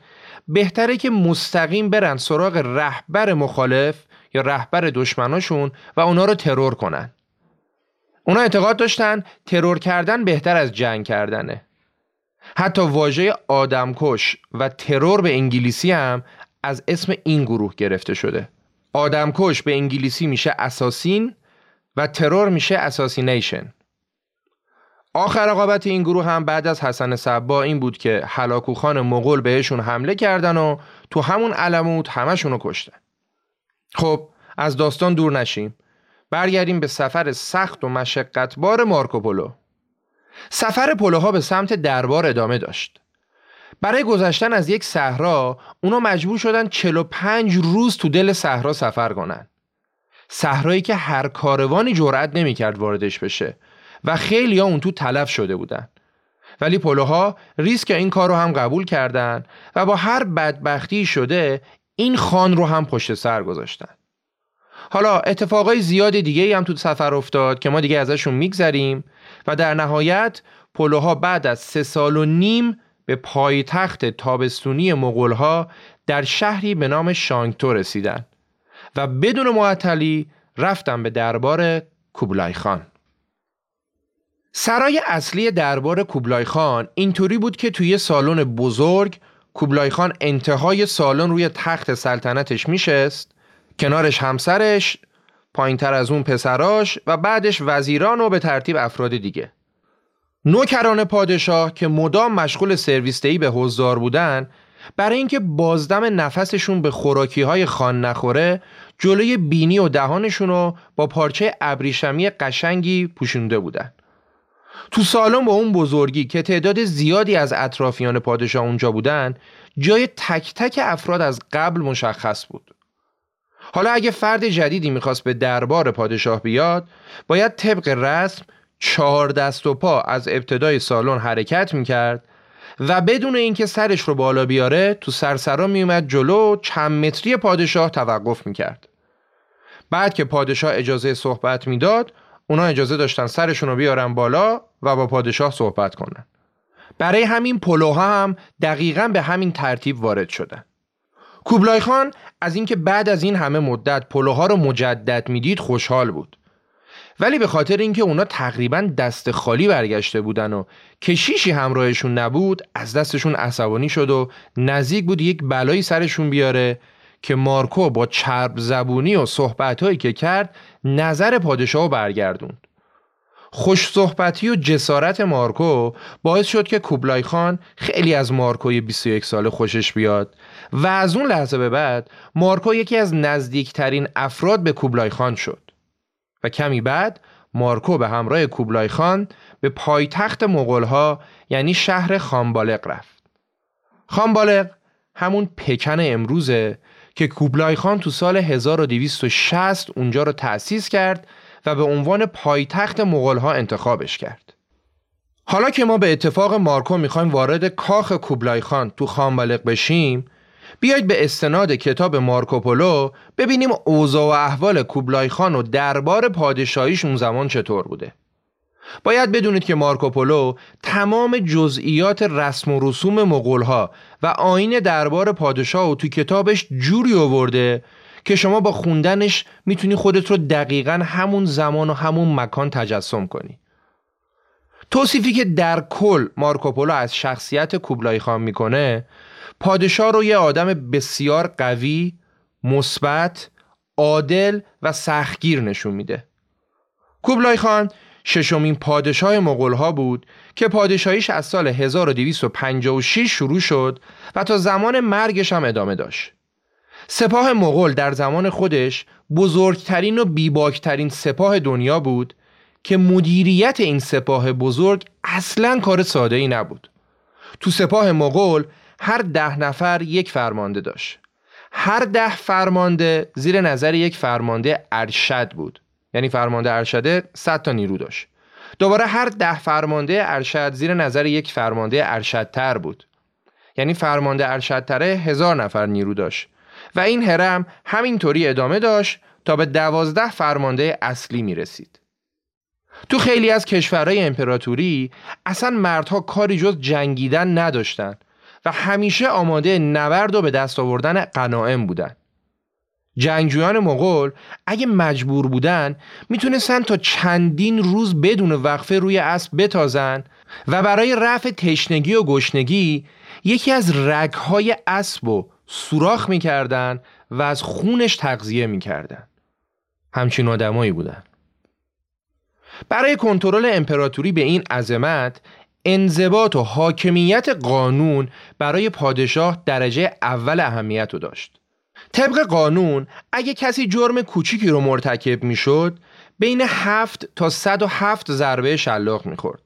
بهتره که مستقیم برن سراغ رهبر مخالف یا رهبر دشمناشون و اونا رو ترور کنن. اونا اعتقاد داشتن ترور کردن بهتر از جنگ کردنه. حتی واژه آدمکش و ترور به انگلیسی هم از اسم این گروه گرفته شده. آدمکش به انگلیسی میشه اساسین و ترور میشه اساسینیشن. آخر رقابت این گروه هم بعد از حسن صبا این بود که حلاکوخان مغول بهشون حمله کردن و تو همون علموت همشون رو کشتن. خب از داستان دور نشیم. برگردیم به سفر سخت و مشقتبار مارکوپولو. سفر پولوها به سمت دربار ادامه داشت. برای گذشتن از یک صحرا اونا مجبور شدن 45 روز تو دل صحرا سفر کنن. صحرایی که هر کاروانی جرأت نمی‌کرد واردش بشه و خیلی ها اون تو تلف شده بودن. ولی پولوها ریسک این کار رو هم قبول کردن و با هر بدبختی شده این خان رو هم پشت سر گذاشتن. حالا اتفاقای زیاد دیگه هم تو سفر افتاد که ما دیگه ازشون میگذریم. و در نهایت پولوها بعد از سه سال و نیم به پایتخت تابستونی مغولها در شهری به نام شانگتو رسیدن و بدون معطلی رفتن به دربار کوبلای خان. سرای اصلی دربار کوبلای خان اینطوری بود که توی سالن بزرگ کوبلای خان انتهای سالن روی تخت سلطنتش میشست کنارش همسرش پایینتر از اون پسراش و بعدش وزیران و به ترتیب افراد دیگه. نوکران پادشاه که مدام مشغول سرویس به حضار بودن برای اینکه بازدم نفسشون به خوراکی های خان نخوره جلوی بینی و دهانشون رو با پارچه ابریشمی قشنگی پوشونده بودن. تو سالن با اون بزرگی که تعداد زیادی از اطرافیان پادشاه اونجا بودن جای تک تک افراد از قبل مشخص بود. حالا اگه فرد جدیدی می‌خواست به دربار پادشاه بیاد باید طبق رسم چهار دست و پا از ابتدای سالن حرکت می‌کرد و بدون اینکه سرش رو بالا بیاره تو سرسرا میومد جلو چند متری پادشاه توقف می‌کرد. بعد که پادشاه اجازه صحبت می‌داد اونا اجازه داشتن سرشون رو بیارن بالا و با پادشاه صحبت کنن. برای همین پلوها هم دقیقا به همین ترتیب وارد شدن. کوبلای خان از اینکه بعد از این همه مدت پلوها رو مجدد می‌دید خوشحال بود. ولی به خاطر اینکه اونا تقریبا دست خالی برگشته بودن و کشیشی همراهشون نبود از دستشون عصبانی شد و نزدیک بود یک بلایی سرشون بیاره که مارکو با چرب زبونی و صحبتهایی که کرد نظر پادشاه برگردوند. خوش صحبتی و جسارت مارکو باعث شد که کوبلای خان خیلی از مارکوی 21 ساله خوشش بیاد و از اون لحظه به بعد مارکو یکی از نزدیکترین افراد به کوبلای خان شد و کمی بعد مارکو به همراه کوبلای خان به پایتخت مغولها یعنی شهر خانبالق رفت خانبالق همون پکن امروزه که کوبلای خان تو سال 1260 اونجا رو تأسیس کرد و به عنوان پایتخت مغولها انتخابش کرد. حالا که ما به اتفاق مارکو می‌خوایم وارد کاخ کوبلای خان تو خانبالق بشیم بیایید به استناد کتاب مارکوپولو ببینیم اوضاع و احوال کوبلای خان و دربار پادشاهیش اون زمان چطور بوده. باید بدونید که مارکوپولو تمام جزئیات رسم و رسوم مغولها و آین دربار پادشاه و تو کتابش جوری آورده که شما با خوندنش می‌تونی خودت رو دقیقا همون زمان و همون مکان تجسم کنی. توصیفی که در کل مارکوپولو از شخصیت کوبلای خان می‌کنه پادشاه رو یه آدم بسیار قوی، مثبت، عادل و سختگیر نشون میده. کوبلای خان ششمین پادشاه مغول بود که پادشاهیش از سال 1256 شروع شد و تا زمان مرگش هم ادامه داشت. سپاه مغول در زمان خودش بزرگترین و بیباکترین سپاه دنیا بود که مدیریت این سپاه بزرگ اصلا کار ساده ای نبود. تو سپاه مغول هر ده نفر یک فرمانده داشت. هر ده فرمانده زیر نظر یک فرمانده ارشد بود. یعنی فرمانده ارشده 100 تا نیرو داشت. دوباره هر ده فرمانده ارشد زیر نظر یک فرمانده ارشدتر بود. یعنی فرمانده ارشدتره هزار نفر نیرو داشت. و این هرم همینطوری ادامه داشت تا به دوازده فرمانده اصلی می رسید. تو خیلی از کشورهای امپراتوری اصلا مردها کاری جز جنگیدن نداشتن و همیشه آماده نبرد و به دست آوردن قناعم بودن. جنگجویان مغول اگه مجبور بودن می‌تونستن تا چندین روز بدون وقفه روی اسب بتازن و برای رفع تشنگی و گشنگی یکی از رگهای اسب و سوراخ می‌کردن و از خونش تغذیه می‌کردن همچین آدمایی بودن برای کنترل امپراتوری به این عظمت انضباط و حاکمیت قانون برای پادشاه درجه اول اهمیت رو داشت. طبق قانون اگه کسی جرم کوچیکی رو مرتکب می‌شد بین هفت تا 107 ضربه شلاق می‌خورد.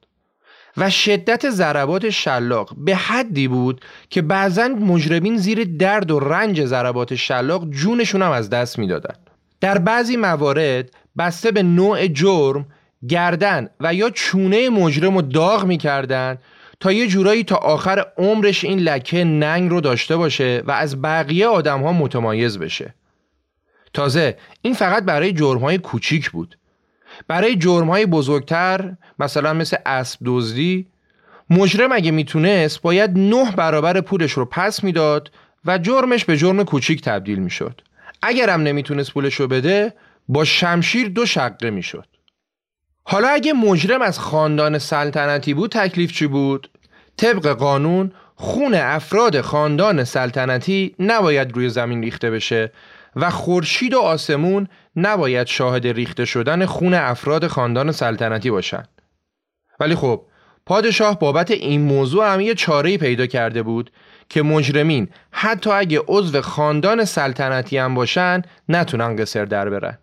و شدت ضربات شلاق به حدی بود که بعضا مجرمین زیر درد و رنج ضربات شلاق جونشون هم از دست می‌دادن. در بعضی موارد بسته به نوع جرم گردن و یا چونه مجرم رو داغ می‌کردن تا یه جورایی تا آخر عمرش این لکه ننگ رو داشته باشه و از بقیه آدم ها متمایز بشه. تازه این فقط برای جرم های کوچیک بود. برای جرم های بزرگتر مثلا مثل اسب دزدی مجرم اگه می‌تونست باید نه برابر پولش رو پس می‌داد و جرمش به جرم کوچیک تبدیل می‌شد. اگرم نمی‌تونست پولش رو بده با شمشیر دو شقه می‌شد. حالا اگه مجرم از خاندان سلطنتی بود تکلیف چی بود؟ طبق قانون خون افراد خاندان سلطنتی نباید روی زمین ریخته بشه و خورشید و آسمون نباید شاهد ریخته شدن خون افراد خاندان سلطنتی باشند. ولی خب پادشاه بابت این موضوع هم یه چاره پیدا کرده بود که مجرمین حتی اگه عضو خاندان سلطنتی هم باشن نتونن قصر در برن.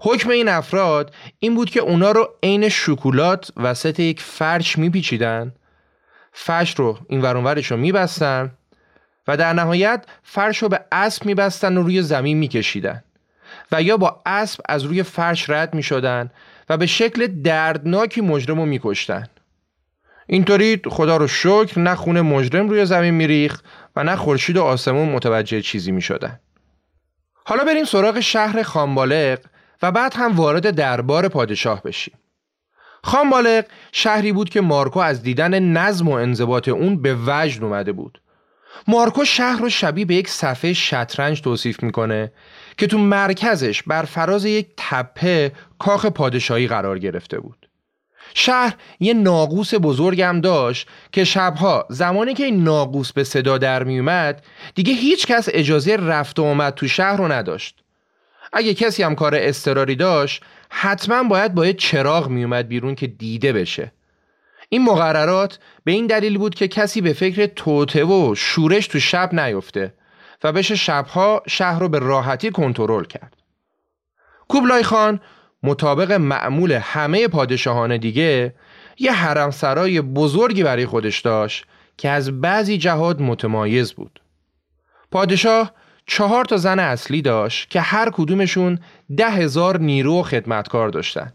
حکم این افراد این بود که اونا رو عین شکلات وسط یک فرش میپیچیدن. فرش رو این ورانورش رو میبستن و در نهایت فرش رو به اسب میبستن و روی زمین میکشیدن و یا با اسب از روی فرش رد می‌شدن و به شکل دردناکی مجرم رو میکشتن. اینطوری خدا رو شکر نه خون مجرم روی زمین میریخ و نه خورشید و آسمون متوجه چیزی می‌شدن. حالا بریم سراغ شهر خانبالغ و بعد هم وارد دربار پادشاه بشیم. خانبالغ شهری بود که مارکو از دیدن نظم و انضباط اون به وجد اومده بود. مارکو شهر رو شبیه به یک صفحه شطرنج توصیف می‌کنه که تو مرکزش بر فراز یک تپه کاخ پادشاهی قرار گرفته بود. شهر یه ناقوس بزرگم داشت که شبها زمانی که این ناقوس به صدا در میومد دیگه هیچ کس اجازه رفت و آمد تو شهر رو نداشت. اگه کسی هم کار استراری داشت حتما باید باید چراغ میومد بیرون که دیده بشه. این مقررات به این دلیل بود که کسی به فکر توته و شورش تو شب نیفته و بشه شبها شهر رو به راحتی کنترل کرد. کوبلای خان مطابق معمول همه پادشاهان دیگه یه حرم سرای بزرگی برای خودش داشت که از بعضی جهات متمایز بود. پادشاه چهار تا زن اصلی داشت که هر کدومشون ده هزار نیرو و خدمتکار داشتن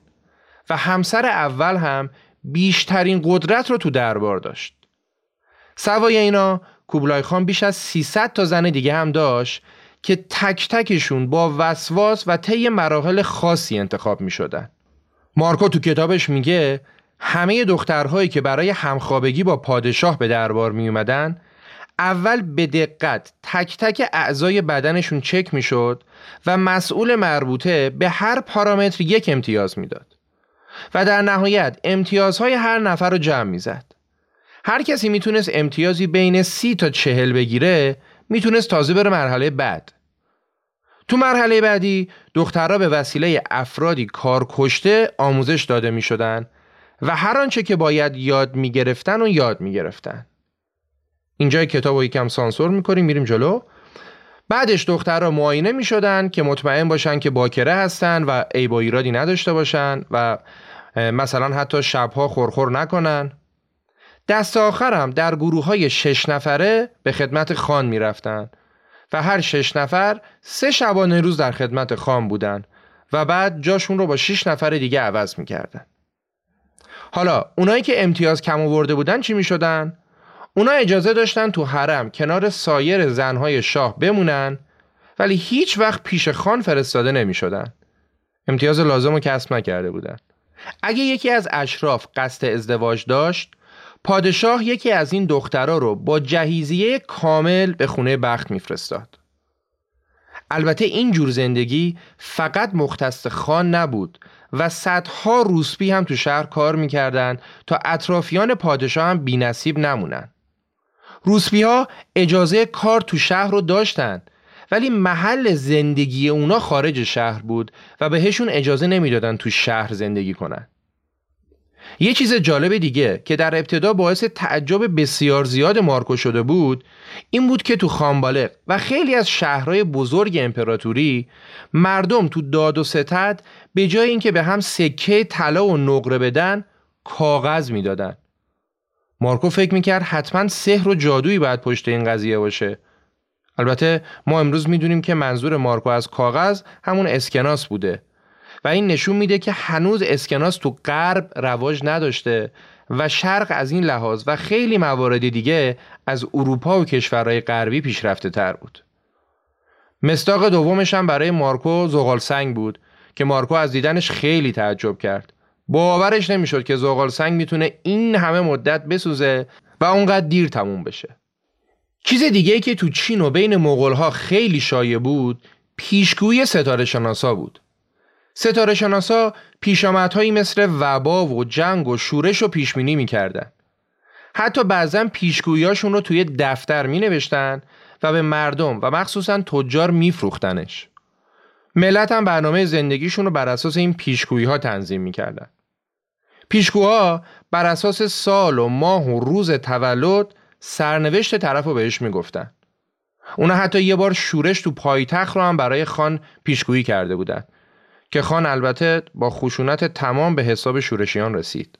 و همسر اول هم بیشترین قدرت رو تو دربار داشت. سوای اینا کوبلای خان بیش از 300 تا زن دیگه هم داشت که تک تکشون با وسواس و طی مراحل خاصی انتخاب می شدن. مارکو تو کتابش میگه همه دخترهایی که برای همخوابگی با پادشاه به دربار می اومدن اول به دقت تک تک اعضای بدنشون چک می‌شد و مسئول مربوطه به هر پارامتر یک امتیاز می‌داد و در نهایت امتیازهای هر نفر رو جمع می‌زد. هر کسی می‌تونست امتیازی بین سی تا چهل بگیره می‌تونست تازه بره مرحله بعد. تو مرحله بعدی دخترها به وسیله افرادی کار کشته آموزش داده می و هر آنچه که باید یاد می گرفتن و یاد می گرفتن. اینجا کتاب رو یکم سانسور می‌کنیم میریم جلو. بعدش دخترها معاینه می‌شدن که مطمئن باشن که باکره هستن و عیب و ایرادی نداشته باشن و مثلا حتی شبها خورخور نکنن. دست آخرم در گروه های شش نفره به خدمت خان می‌رفتن و هر شش نفر سه شبانه روز در خدمت خان بودن و بعد جاشون رو با شش نفر دیگه عوض می‌کردن. حالا اونایی که امتیاز کم آورده بودن چی می‌شدن؟ اونا اجازه داشتن تو حرم کنار سایر زنهای شاه بمونن ولی هیچ وقت پیش خان فرستاده نمی شدن. امتیاز لازم رو کسب نکرده بودن. اگه یکی از اشراف قصد ازدواج داشت پادشاه یکی از این دخترها رو با جهیزیه کامل به خونه بخت میفرستاد. البته این جور زندگی فقط مختص خان نبود و صدها روسپی هم تو شهر کار می‌کردن تا اطرافیان پادشاه هم بی نصیب نمونن. روسپی ها اجازه کار تو شهر رو داشتن ولی محل زندگی اونا خارج شهر بود و بهشون اجازه نمی‌دادن تو شهر زندگی کنن. یه چیز جالب دیگه که در ابتدا باعث تعجب بسیار زیاد مارکو شده بود این بود که تو خانبالق و خیلی از شهرهای بزرگ امپراتوری مردم تو داد و ستد به جای اینکه به هم سکه طلا و نقره بدن کاغذ می‌دادن مارکو فکر می‌کرد حتما سحر و جادویی باید پشت این قضیه باشه البته ما امروز می‌دونیم که منظور مارکو از کاغذ همون اسکناس بوده و این نشون میده که هنوز اسکناس تو غرب رواج نداشته و شرق از این لحاظ و خیلی موارد دیگه از اروپا و کشورهای غربی پیشرفته تر بود. مستاق دومش هم برای مارکو زغال سنگ بود که مارکو از دیدنش خیلی تعجب کرد. باورش نمی‌شد که زغال سنگ می‌تونه این همه مدت بسوزه و اونقدر دیر تموم بشه. چیز دیگه که تو چین و بین مغولها خیلی شایع بود پیشگویی ستاره شناسا بود. ستاره شناسا پیشامدهایی مثل وبا و جنگ و شورش رو پیشبینی می‌کردن. حتی بعضا پیشگویاشون رو توی دفتر می نوشتن و به مردم و مخصوصا تجار میفروختنش. ملت هم برنامه زندگیشون رو بر اساس این پیشگویی ها تنظیم می‌کردن. پیشگوها بر اساس سال و ماه و روز تولد سرنوشت طرف رو بهش می‌گفتن. اونا حتی یه بار شورش تو پایتخت رو هم برای خان پیشگویی کرده بودن که خان البته با خشونت تمام به حساب شورشیان رسید.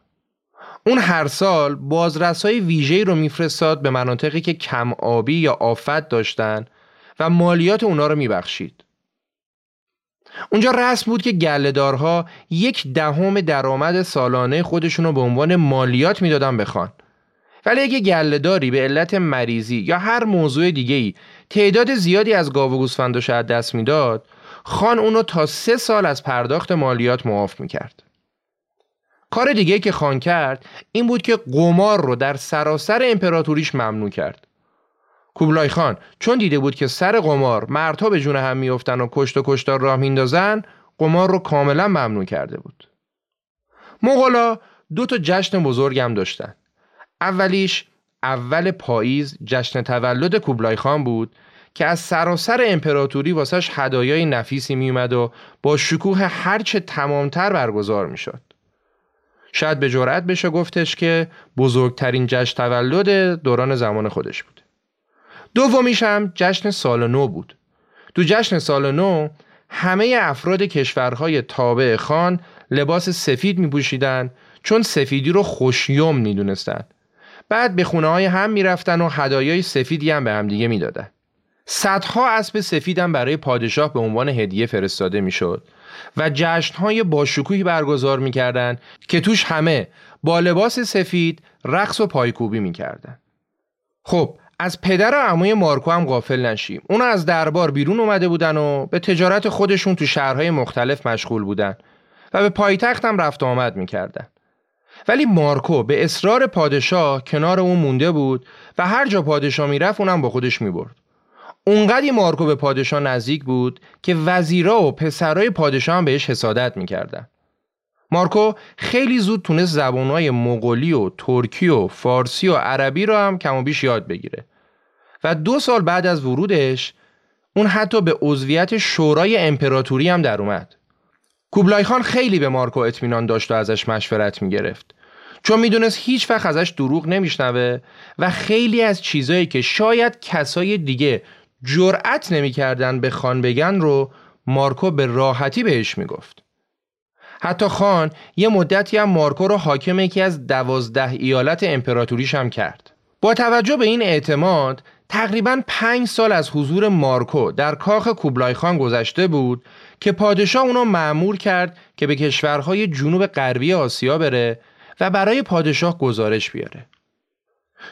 اون هر سال بازرسای ویژه‌ای رو میفرستاد به مناطقی که کم آبی یا آفت داشتن و مالیات اونا رو میبخشید. اونجا رسم بود که گلهدارها یک دهم درآمد سالانه خودشون رو به عنوان مالیات می‌دادن به خان. ولی اگه گلهداری به علت مریضی یا هر موضوع دیگه ای تعداد زیادی از گاو و گوسفنداش از دست می‌داد خان اونو تا سه سال از پرداخت مالیات معاف می‌کرد. کار دیگه که خان کرد این بود که قمار رو در سراسر امپراتوریش ممنوع کرد. کوبلای خان چون دیده بود که سر قمار مردها به جون هم میافتن و کشت و کشتار راه میندازن قمار رو کاملا ممنوع کرده بود. مغلا دو تا جشن بزرگ هم داشتن. اولیش اول پاییز جشن تولد کوبلای خان بود که از سراسر امپراتوری واسش هدایای نفیسی میومد و با شکوه هرچه تمامتر برگزار می‌شد. شاید به جرأت بشه گفتش که بزرگترین جشن تولد دوران زمان خودش بود. دومیش هم جشن سال نو بود. تو جشن سال نو همه افراد کشورهای تابع خان لباس سفید می پوشیدن چون سفیدی رو خوشیوم می دونستن. بعد به خونه های هم می رفتن و هدایای سفیدی هم به هم دیگه می دادن. صدها اسب سفید هم برای پادشاه به عنوان هدیه فرستاده می شد و جشنهای باشکوهی برگزار می‌کردند که توش همه با لباس سفید رقص و پایکوبی می‌کردن. خب از پدر و عموی مارکو هم غافل نشیم. اون از دربار بیرون اومده بودن و به تجارت خودشون تو شهرهای مختلف مشغول بودن و به پایتخت هم رفت آمد می‌کردن. ولی مارکو به اصرار پادشاه کنار اون مونده بود و هر جا پادشاه می‌رفت اونم با خودش می‌برد. اونقدی مارکو به پادشاه نزدیک بود که وزیرا و پسرای پادشاه هم بهش حسادت می‌کردن. مارکو خیلی زود تونست زبانهای مغولی و ترکی و فارسی و عربی رو هم کم و بیش یاد بگیره و دو سال بعد از ورودش اون حتی به عضویت شورای امپراتوری هم در اومد. کوبلای خان خیلی به مارکو اطمینان داشت و ازش مشورت می‌گرفت. چون می‌دونست هیچ وقت ازش دروغ نمیشنوه و خیلی از چیزایی که شاید کسای دیگه جرأت نمی‌کردن به خان بگن رو مارکو به راحتی بهش می‌گفت. حتی خان یه مدتی هم مارکو رو حاکم یکی از دوازده ایالت امپراتوریش هم کرد. با توجه به این اعتماد تقریبا پنج سال از حضور مارکو در کاخ کوبلای خان گذشته بود که پادشاه اونو معمور کرد که به کشورهای جنوب غربی آسیا بره و برای پادشاه گزارش بیاره.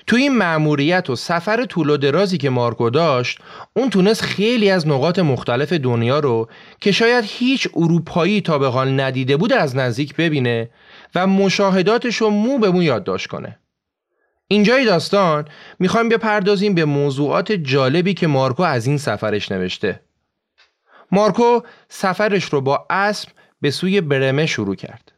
تو این مأموریت و سفر طول و درازی که مارکو داشت اون تونست خیلی از نقاط مختلف دنیا رو که شاید هیچ اروپایی تا به حال ندیده بود از نزدیک ببینه و مشاهداتش رو مو به مو یادداشت کنه. اینجای داستان می‌خوایم بپردازیم به موضوعات جالبی که مارکو از این سفرش نوشته. مارکو سفرش رو با اسب به سوی برمه شروع کرد.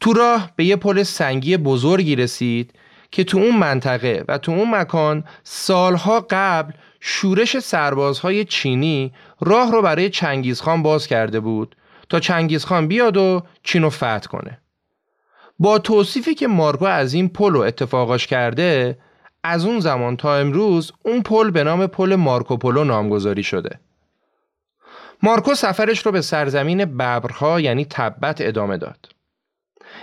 تو راه به یه پل سنگی بزرگی رسید که تو اون منطقه و تو اون مکان سالها قبل شورش سربازهای چینی راه رو برای چنگیزخان باز کرده بود تا چنگیزخان بیاد و چین رو فتح کنه. با توصیفی که مارکو از این پل رو اتفاقاش کرده از اون زمان تا امروز اون پل به نام پل مارکوپولو نامگذاری شده. مارکو سفرش رو به سرزمین ببرها یعنی تبت ادامه داد.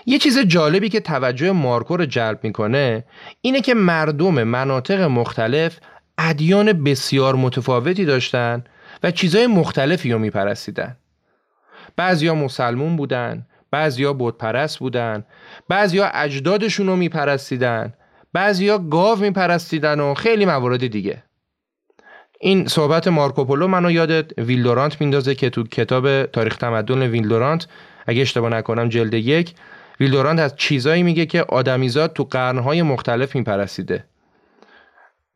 یه چیز جالبی که توجه مارکو رو جلب می‌کنه اینه که مردم مناطق مختلف ادیان بسیار متفاوتی داشتن و چیزهای مختلفی رو میپرستیدن. بعضیا مسلمون بودن بعضیا بت‌پرست بودن بعضیا اجدادشون رو میپرستیدن بعضیا گاو میپرستیدن و خیلی موارد دیگه. این صحبت مارکوپولو منو یاد ویلدورانت میندازه که تو کتاب تاریخ تمدن ویلدورانت اگه اشتباه نکنم جلد یک ویلدورانت از چیزایی میگه که آدمیزاد تو قرنهای مختلف میپرستیده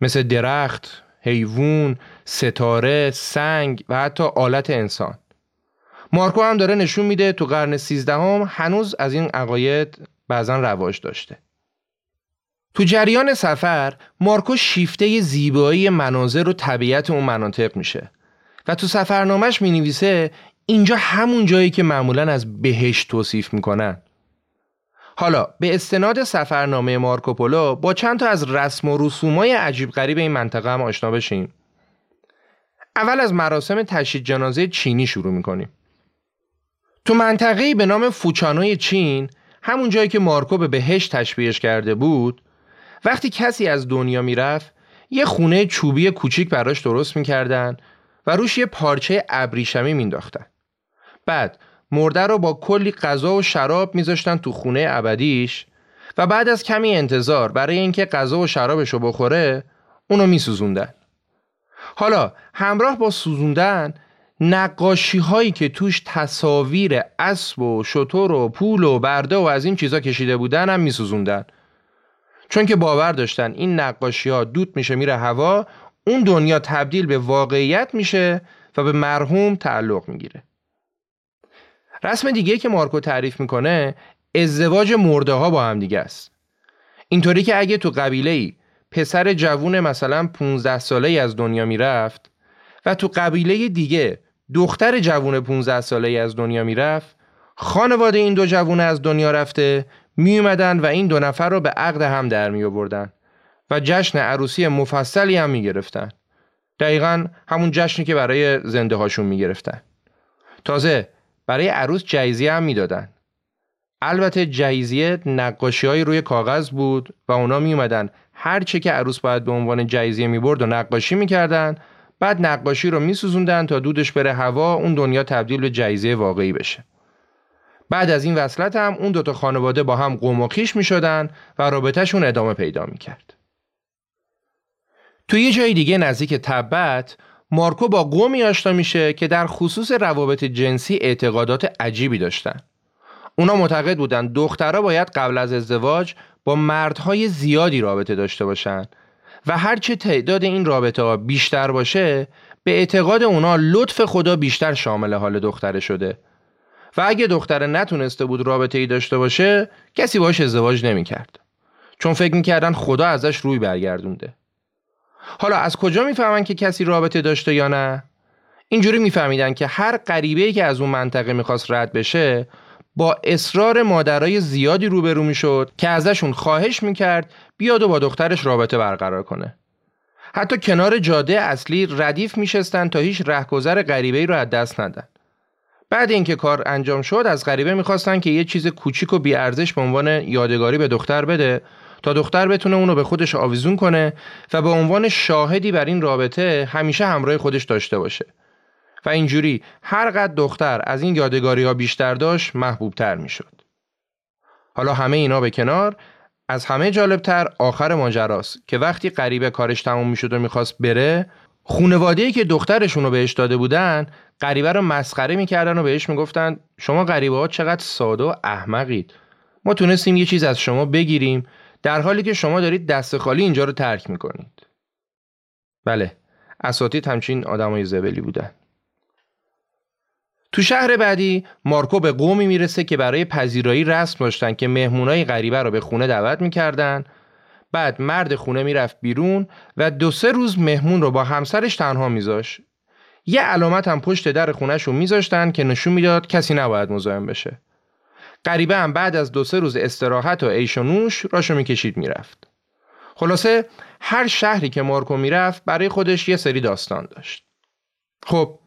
مثل درخت، حیوان، ستاره، سنگ و حتی آلت انسان. مارکو هم داره نشون میده تو قرن سیزدهم هنوز از این عقاید بعضا رواج داشته. تو جریان سفر مارکو شیفته زیبایی مناظر و طبیعت اون مناطق میشه و تو سفرنامهش می نویسه اینجا همون جایی که معمولا از بهشت توصیف می‌کنن. حالا به استناد سفرنامه مارکوپولو با چند تا از رسم و رسومای عجیب غریب این منطقه هم آشنا بشیم. اول از مراسم تشییع جنازه چینی شروع می‌کنیم. تو منطقه‌ای به نام فوچانوی چین همون جایی که مارکو به بهش تشبیهش کرده بود وقتی کسی از دنیا می‌رفت یه خونه چوبی کوچیک براش درست می‌کردن و روش یه پارچه ابریشمی مینداختن بعد مرده رو با کلی غذا و شراب میذاشتن تو خونه ابدیش و بعد از کمی انتظار برای اینکه غذا و شرابش رو بخوره اونو میسوزوندن. حالا همراه با سوزوندن نقاشی هایی که توش تصاویر اسب و شطور و پول و برده و از این چیزا کشیده بودن هم میسوزوندن. چون که باور داشتن این نقاشی ها دود میشه میره هوا اون دنیا تبدیل به واقعیت میشه و به مرحوم تعلق می‌گیره. رسم دیگه که مارکو تعریف می‌کنه ازدواج مرده ها با هم دیگه است اینطوری که اگه تو قبیله ای پسر جوون مثلا 15 ساله ای از دنیا می‌رفت و تو قبیله دیگه دختر جوون 15 ساله ای از دنیا می‌رفت خانواده این دو جوون از دنیا رفته می و این دو نفر رو به عقد هم در می آوردن و جشن عروسی مفصلی هم می گرفتن. دقیقا همون جشنی که برای زنده هاشون می گرفتن. تازه برای عروس جایزیه هم می‌دادن. البته جایزیه نقاشی روی کاغذ بود و اونا می اومدن هر چه که عروس باید به عنوان جایزیه می برد و نقاشی می‌کردن بعد نقاشی رو میسوزوندن تا دودش بره هوا اون دنیا تبدیل به جایزه واقعی بشه. بعد از این وصلت هم اون دوتا خانواده با هم قوم و خیش می شدن و رابطهشون ادامه پیدا می کرد. توی یه جای دیگه نزدیک تبت مارکو با قومی آشنا میشه که در خصوص روابط جنسی اعتقادات عجیبی داشتن. اونا معتقد بودن دخترها باید قبل از ازدواج با مردهای زیادی رابطه داشته باشن و هرچه تعداد این رابطه ها بیشتر باشه به اعتقاد اونا لطف خدا بیشتر شامل حال دختره شده. و اگه دختره نتونسته بود رابطه ای داشته باشه کسی باش ازدواج نمی‌کرد. چون فکر می‌کردن خدا ازش روی برگردونده. حالا از کجا می‌فهمن که کسی رابطه داشته یا نه؟ اینجوری میفهمیدن که هر غریبه که از اون منطقه می‌خواست رد بشه با اصرار مادرای زیادی روبرو می‌شد که ازشون خواهش می‌کرد بیاد و با دخترش رابطه برقرار کنه. حتی کنار جاده اصلی ردیف میشستن تا هیچ رهگذر غریبه رو از دست ندن. بعد اینکه کار انجام شد از غریبه می‌خواستن که یه چیز کوچیک و بیارزش به عنوان یادگاری به دختر بده تا دختر بتونه اونو به خودش آویزون کنه و به عنوان شاهدی بر این رابطه همیشه همراه خودش داشته باشه و اینجوری هر قد دختر از این یادگاری ها بیشتر داشت محبوب تر می‌شد. حالا همه اینا به کنار از همه جالبتر آخر ماجراست که وقتی غریبه کارش تموم می‌شد و می‌خواست بره خونواده که دخترشون رو بهش داده بودن غریبه رو مسخره می‌کردن و بهش می‌گفتن شما غریبه ها چقدر ساده و احمقید ما تونستیم یه چیز از شما بگیریم در حالی که شما دارید دست خالی اینجا رو ترک می‌کنید. بله اساتید همچین آدمای زبلی بودن. تو شهر بعدی مارکو به قومی می‌رسه که برای پذیرایی رسم داشتن که مهمونای غریبه رو به خونه دعوت می‌کردن. بعد مرد خونه می‌رفت بیرون و دو سه روز مهمون رو با همسرش تنها میذاش. یه علامت هم پشت در خونش رو میذاشتن که نشون می‌داد کسی نباید مزاحم بشه. غریبه هم بعد از دو سه روز استراحت و عیش و نوش راشو می‌کشید می‌رفت. خلاصه هر شهری که مارکو می‌رفت برای خودش یه سری داستان داشت. خب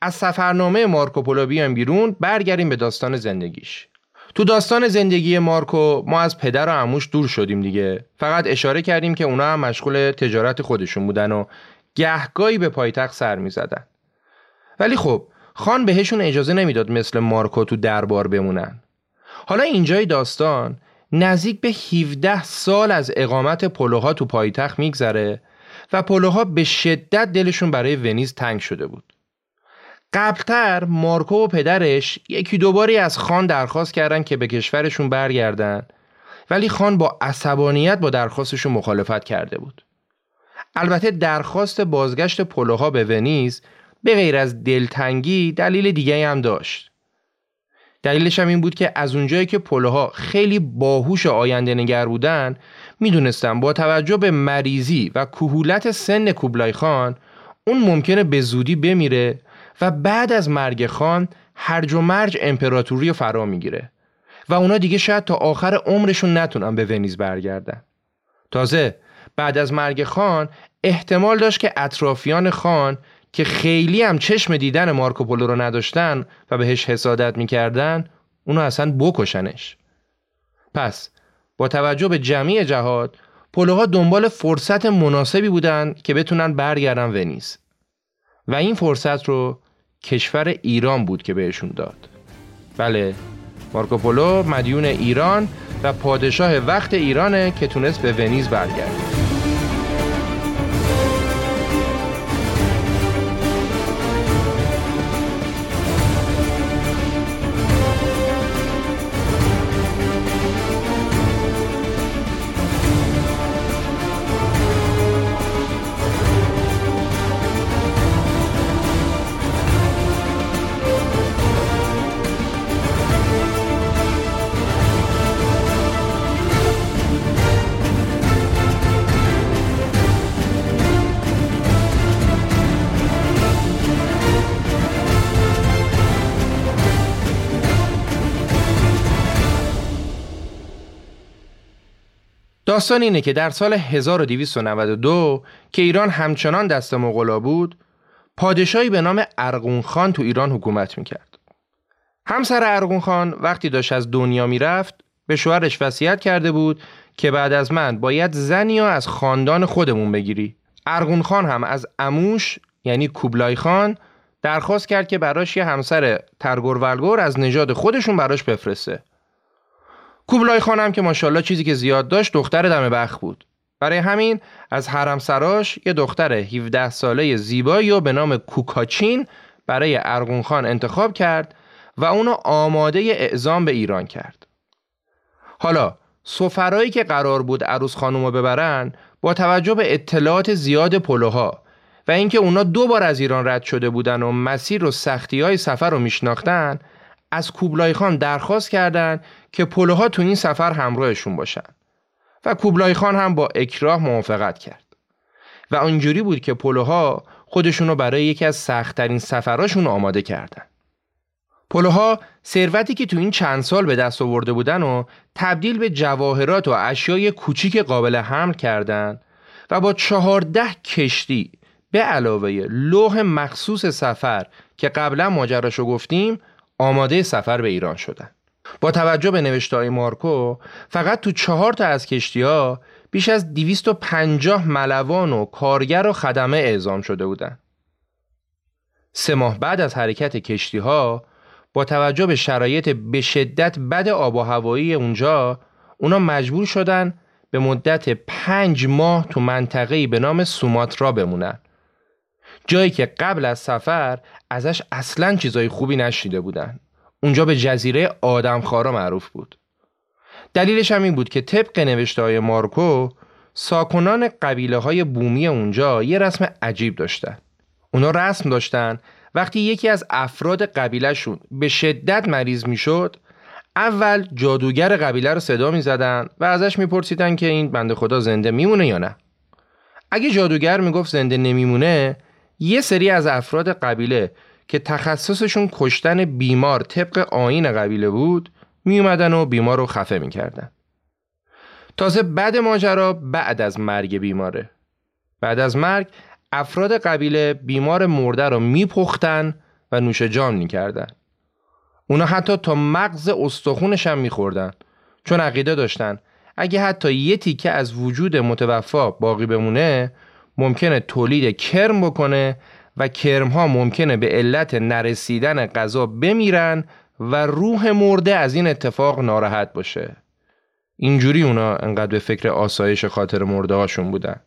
از سفرنامه مارکو بیایم بیرون برگردیم به داستان زندگیش. تو داستان زندگی مارکو ما از پدر و عموش دور شدیم دیگه. فقط اشاره کردیم که اونا هم مشغول تجارت خودشون بودن و گهگاهی به پایتخت سر می زدن. ولی خب خان بهشون اجازه نمی‌داد مثل مارکو تو دربار بمونن. حالا اینجای داستان نزدیک به 17 سال از اقامت پلوها تو پایتخت میگذره و پلوها به شدت دلشون برای ونیز تنگ شده بود قبلتر مارکو و پدرش یکی دوباری از خان درخواست کردن که به کشورشون برگردن ولی خان با عصبانیت با درخواستشون مخالفت کرده بود. البته درخواست بازگشت پلوها به ونیز به غیر از دلتنگی دلیل دیگه هم داشت. دلیلش هم این بود که از اونجایی که پلوها خیلی باهوش آینده نگر بودن می‌دونستن با توجه به مریضی و کهولت سن کوبلای خان اون ممکنه به زودی بمیره و بعد از مرگ خان هرج و مرج امپراتوری رو فرا می‌گیره. و اونا دیگه شاید تا آخر عمرشون نتونن به ونیز برگردن. تازه بعد از مرگ خان احتمال داشت که اطرافیان خان که خیلی هم چشم دیدن مارکوپولو رو نداشتن و بهش حسادت می‌کردن اونو اصلا بکشنش. پس با توجه به جمعی جهاد پولوها دنبال فرصت مناسبی بودن که بتونن برگردن ونیز. و این فرصت رو کشور ایران بود که بهشون داد. بله مارکوپولو مدیون ایران و پادشاه وقت ایرانه که تونست به ونیز برگرده. داستان اینه که در سال 1292 که ایران همچنان دست مغلا بود پادشاهی به نام ارغون خان تو ایران حکومت می‌کرد. همسر ارغون خان وقتی داشت از دنیا می‌رفت به شوهرش وصیت کرده بود که بعد از من باید زنی از خاندان خودمون بگیری. ارغون خان هم از اموش یعنی کوبلای خان درخواست کرد که براش یه همسر ترگور ولگور از نژاد خودشون براش بفرسته. کوبلای خانم که ماشاءالله چیزی که زیاد داشت دختر دم بخ بود برای همین از حرم سراش یه دختر 17 ساله زیبایی و به نام کوکاچین برای ارگون خان انتخاب کرد و اونو آماده اعزام به ایران کرد. حالا سفرایی که قرار بود عروس خانم رو ببرن با توجه به اطلاعات زیاد پلوها و اینکه اونا دو بار از ایران رد شده بودن و مسیر و سختی های سفر رو میشناختن از کوبلای خان درخواست کردند که پلوها تو این سفر همراهشون باشن. و کوبلای خان هم با اکراه موافقت کرد. و اونجوری بود که پلوها خودشونو برای یکی از سختترین سفراشون آماده کردن. پلوها ثروتی که تو این چند سال به دست آورده بودن و تبدیل به جواهرات و اشیای کوچیک قابل حمل کردند و با چهارده کشتی به علاوه لوح مخصوص سفر که قبلا ماجراشو گفتیم آماده سفر به ایران شدن با توجه به نوشته های مارکو فقط تو چهار تا از کشتی ها بیش از 250 ملوان و کارگر و خدمه اعزام شده بودند. سه ماه بعد از حرکت کشتی ها با توجه به شرایط به شدت بد آب و هوایی اونجا اونا مجبور شدن به مدت پنج ماه تو منطقه‌ای به نام سوماترا بمونن جایی که قبل از سفر ازش اصلا چیزای خوبی نشیده بودن. اونجا به جزیره آدمخوارا معروف بود. دلیلش هم این بود که طبق نوشته های مارکو ساکنان قبیله های بومی اونجا یه رسم عجیب داشتن. اونا رسم داشتن وقتی یکی از افراد قبیلهشون به شدت مریض می‌شد اول جادوگر قبیله رو صدا می زدن و ازش میپرسیدن که این بنده خدا زنده میمونه یا نه. اگه جادوگر می‌گفت زنده نمیمونه یه سری از افراد قبیله که تخصصشون کشتن بیمار طبق آین قبیله بود میومدن و بیمار رو خفه می‌کردن. تازه بعد ماجرا بعد از مرگ بیماره. بعد از مرگ افراد قبیله بیمار مرده رو میپختن و نوش جان می‌کردن. اونا حتی تا مغز استخونش هم میخوردن. چون عقیده داشتن اگه حتی یه تیکه از وجود متوفا باقی بمونه ممکنه تولید کرم بکنه و کرم ها ممکنه به علت نرسیدن غذا بمیرن و روح مرده از این اتفاق ناراحت باشه. اینجوری اونا انقدر به فکر آسایش خاطر مرده هاشون بودن.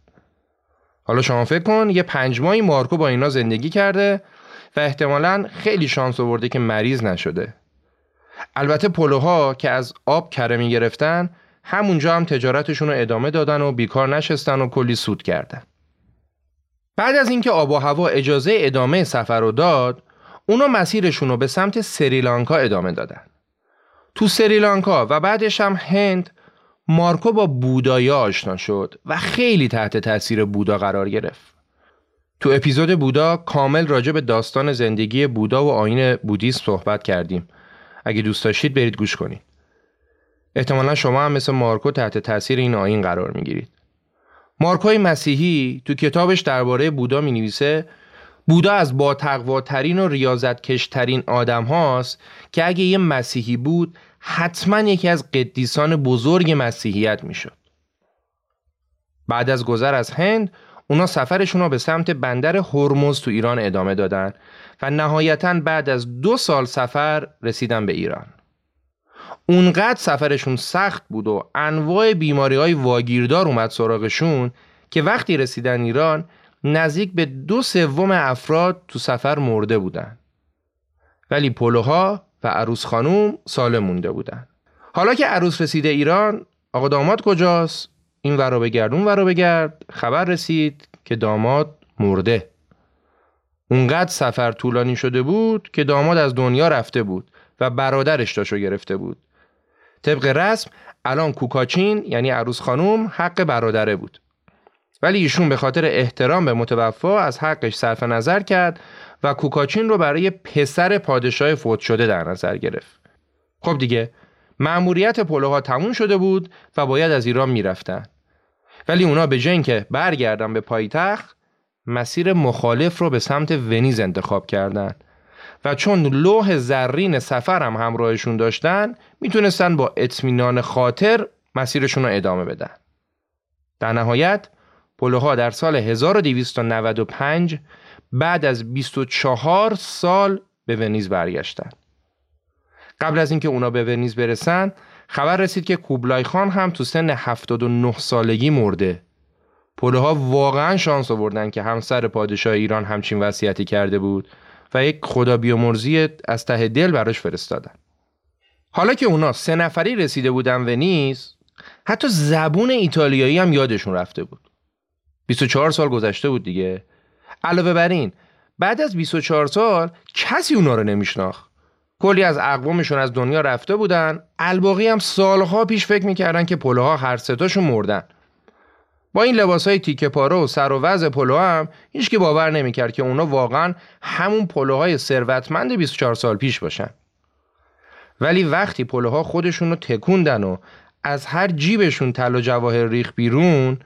حالا شما فکر کن یه پنج ماهی مارکو با اینا زندگی کرده و احتمالا خیلی شانس آورده که مریض نشده. البته پلوها که از آب کره می گرفتن همونجا هم تجارتشون رو ادامه دادن و بیکار نشستن و کلی سود کردن. بعد از اینکه آب و هوا اجازه ادامه سفر رو داد اونا مسیرشون رو به سمت سریلانکا ادامه دادن. تو سریلانکا و بعدش هم هند مارکو با بودایا آشنا شد و خیلی تحت تاثیر بودا قرار گرفت. تو اپیزود بودا کامل راجع به داستان زندگی بودا و آین بودیسم صحبت کردیم. اگه دوست داشتید برید گوش کنید. احتمالا شما هم مثل مارکو تحت تاثیر این آین قرار می‌گیرید. مارکوی مسیحی تو کتابش درباره بودا می نویسه بودا از با ترین و ریاضت کشترین آدم هاست که اگه یه مسیحی بود حتما یکی از قدیسان بزرگ مسیحیت می‌شد. بعد از گذر از هند اونا سفرشون رو به سمت بندر هرمز تو ایران ادامه دادن و نهایتا بعد از دو سال سفر رسیدن به ایران. اونقدر سفرشون سخت بود و انواع بیماری های واگیردار اومد سراغشون که وقتی رسیدن ایران نزدیک به دو سوم افراد تو سفر مرده بودن. ولی پلوها و عروس خانوم سالم مونده بودن. حالا که عروس رسیده ایران آقا داماد کجاست؟ این ورا بگرد اون ورا بگرد. خبر رسید که داماد مرده. اونقدر سفر طولانی شده بود که داماد از دنیا رفته بود و برادرش داشو گرفته بود. طبق رسم الان کوکاچین یعنی عروس خانوم حق برادره بود. ولی ایشون به خاطر احترام به متوفا از حقش صرف نظر کرد و کوکاچین رو برای پسر پادشاه فوت شده در نظر گرفت. خب دیگه مأموریت پلوها تموم شده بود و باید از ایران می‌رفتن. ولی اونا به جنگ که برگردن به پایتخت مسیر مخالف رو به سمت ونیز انتخاب کردند و چون لوح زرین سفر هم همراهشون داشتن می‌تونستن با اطمینان خاطر مسیرشون رو ادامه بدن. در نهایت پلوها در سال 1295 بعد از 24 سال به ونیز برگشتن. قبل از اینکه اونا به ونیز برسن خبر رسید که کوبلای خان هم تو سن 79 سالگی مرده. پلوها واقعا شانس آوردن که همسر پادشاه ایران همچین وصیتی کرده بود و یک خدا بیامرزی از ته دل براش فرستادن. حالا که اونا سه نفری رسیده بودن ونیز حتی زبون ایتالیایی هم یادشون رفته بود. 24 سال گذشته بود دیگه. علاوه بر این بعد از 24 سال کسی اونا رو نمیشناخت. کلی از اقوامشون از دنیا رفته بودن. الباقی هم سالها پیش فکر می‌کردن که پلوها هر ستاشون مردن. با این لباس های تیکه پاره و سر و وضع پلو هم هیچ که باور نمی‌کرد که اونا واقعا همون پلوهای ثروتمند 24 سال پیش باشن. ولی وقتی پلوها خودشون رو تکوندن و از هر جیبشون طلا و جواهر ریخ بیرون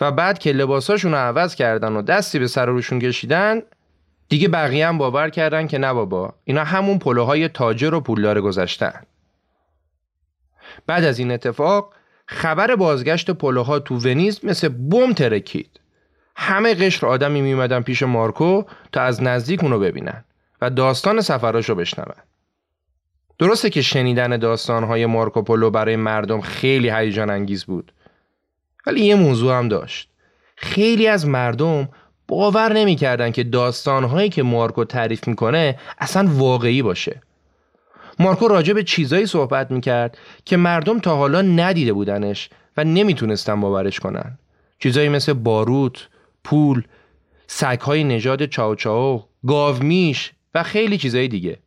و بعد که لباساشون رو عوض کردن و دستی به سر روشون کشیدن دیگه بقیه هم باور کردن که نه بابا اینا همون پلوهای تاجر و پولدار گذشتن. بعد از این اتفاق خبر بازگشت پلوها تو ونیز مثل بم ترکید. همه قشر آدمی میومدن پیش مارکو تا از نزدیک اونو ببینن و داستان سفراشو بشنون. درسته که شنیدن داستانهای مارکوپولو برای مردم خیلی هیجان انگیز بود. ولی یه موضوع هم داشت. خیلی از مردم باور نمی‌کردن که داستانهایی که مارکو تعریف می‌کنه اصلا واقعی باشه. مارکو راجع به چیزایی صحبت می‌کرد که مردم تا حالا ندیده بودنش و نمی‌تونستن باورش کنن. چیزایی مثل باروت، پول، سگهای نژاد چاو گاومیش و خیلی چیزای دیگه.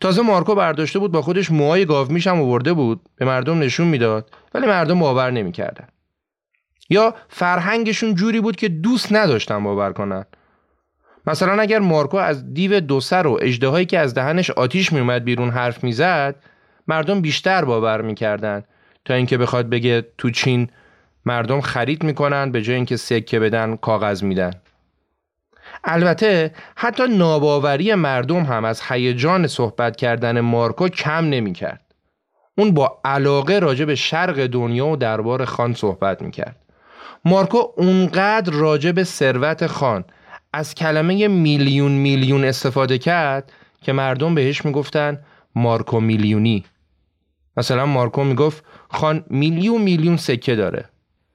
تازه مارکو برداشته بود با خودش موهای گاومیش هم آورده بود به مردم نشون می‌داد ولی مردم باور نمی‌کردن. یا فرهنگشون جوری بود که دوست نداشتن باور کنن. مثلا اگر مارکو از دیو دو سر و اجدهایی که از دهنش آتیش میومد بیرون حرف می‌زد مردم بیشتر باور می‌کردن. تا اینکه بخواد بگه تو چین مردم خرید می‌کنن به جای اینکه سکه بدن کاغذ میدن. البته حتی ناباوری مردم هم از هیجان صحبت کردن مارکو کم نمی‌کرد. اون با علاقه راجع به شرق دنیا و دربار خان صحبت می‌کرد. مارکو اونقدر راجع به ثروت خان از کلمه میلیون میلیون استفاده کرد که مردم بهش می‌گفتن مارکو میلیونی. مثلا مارکو می‌گفت خان میلیون میلیون سکه داره.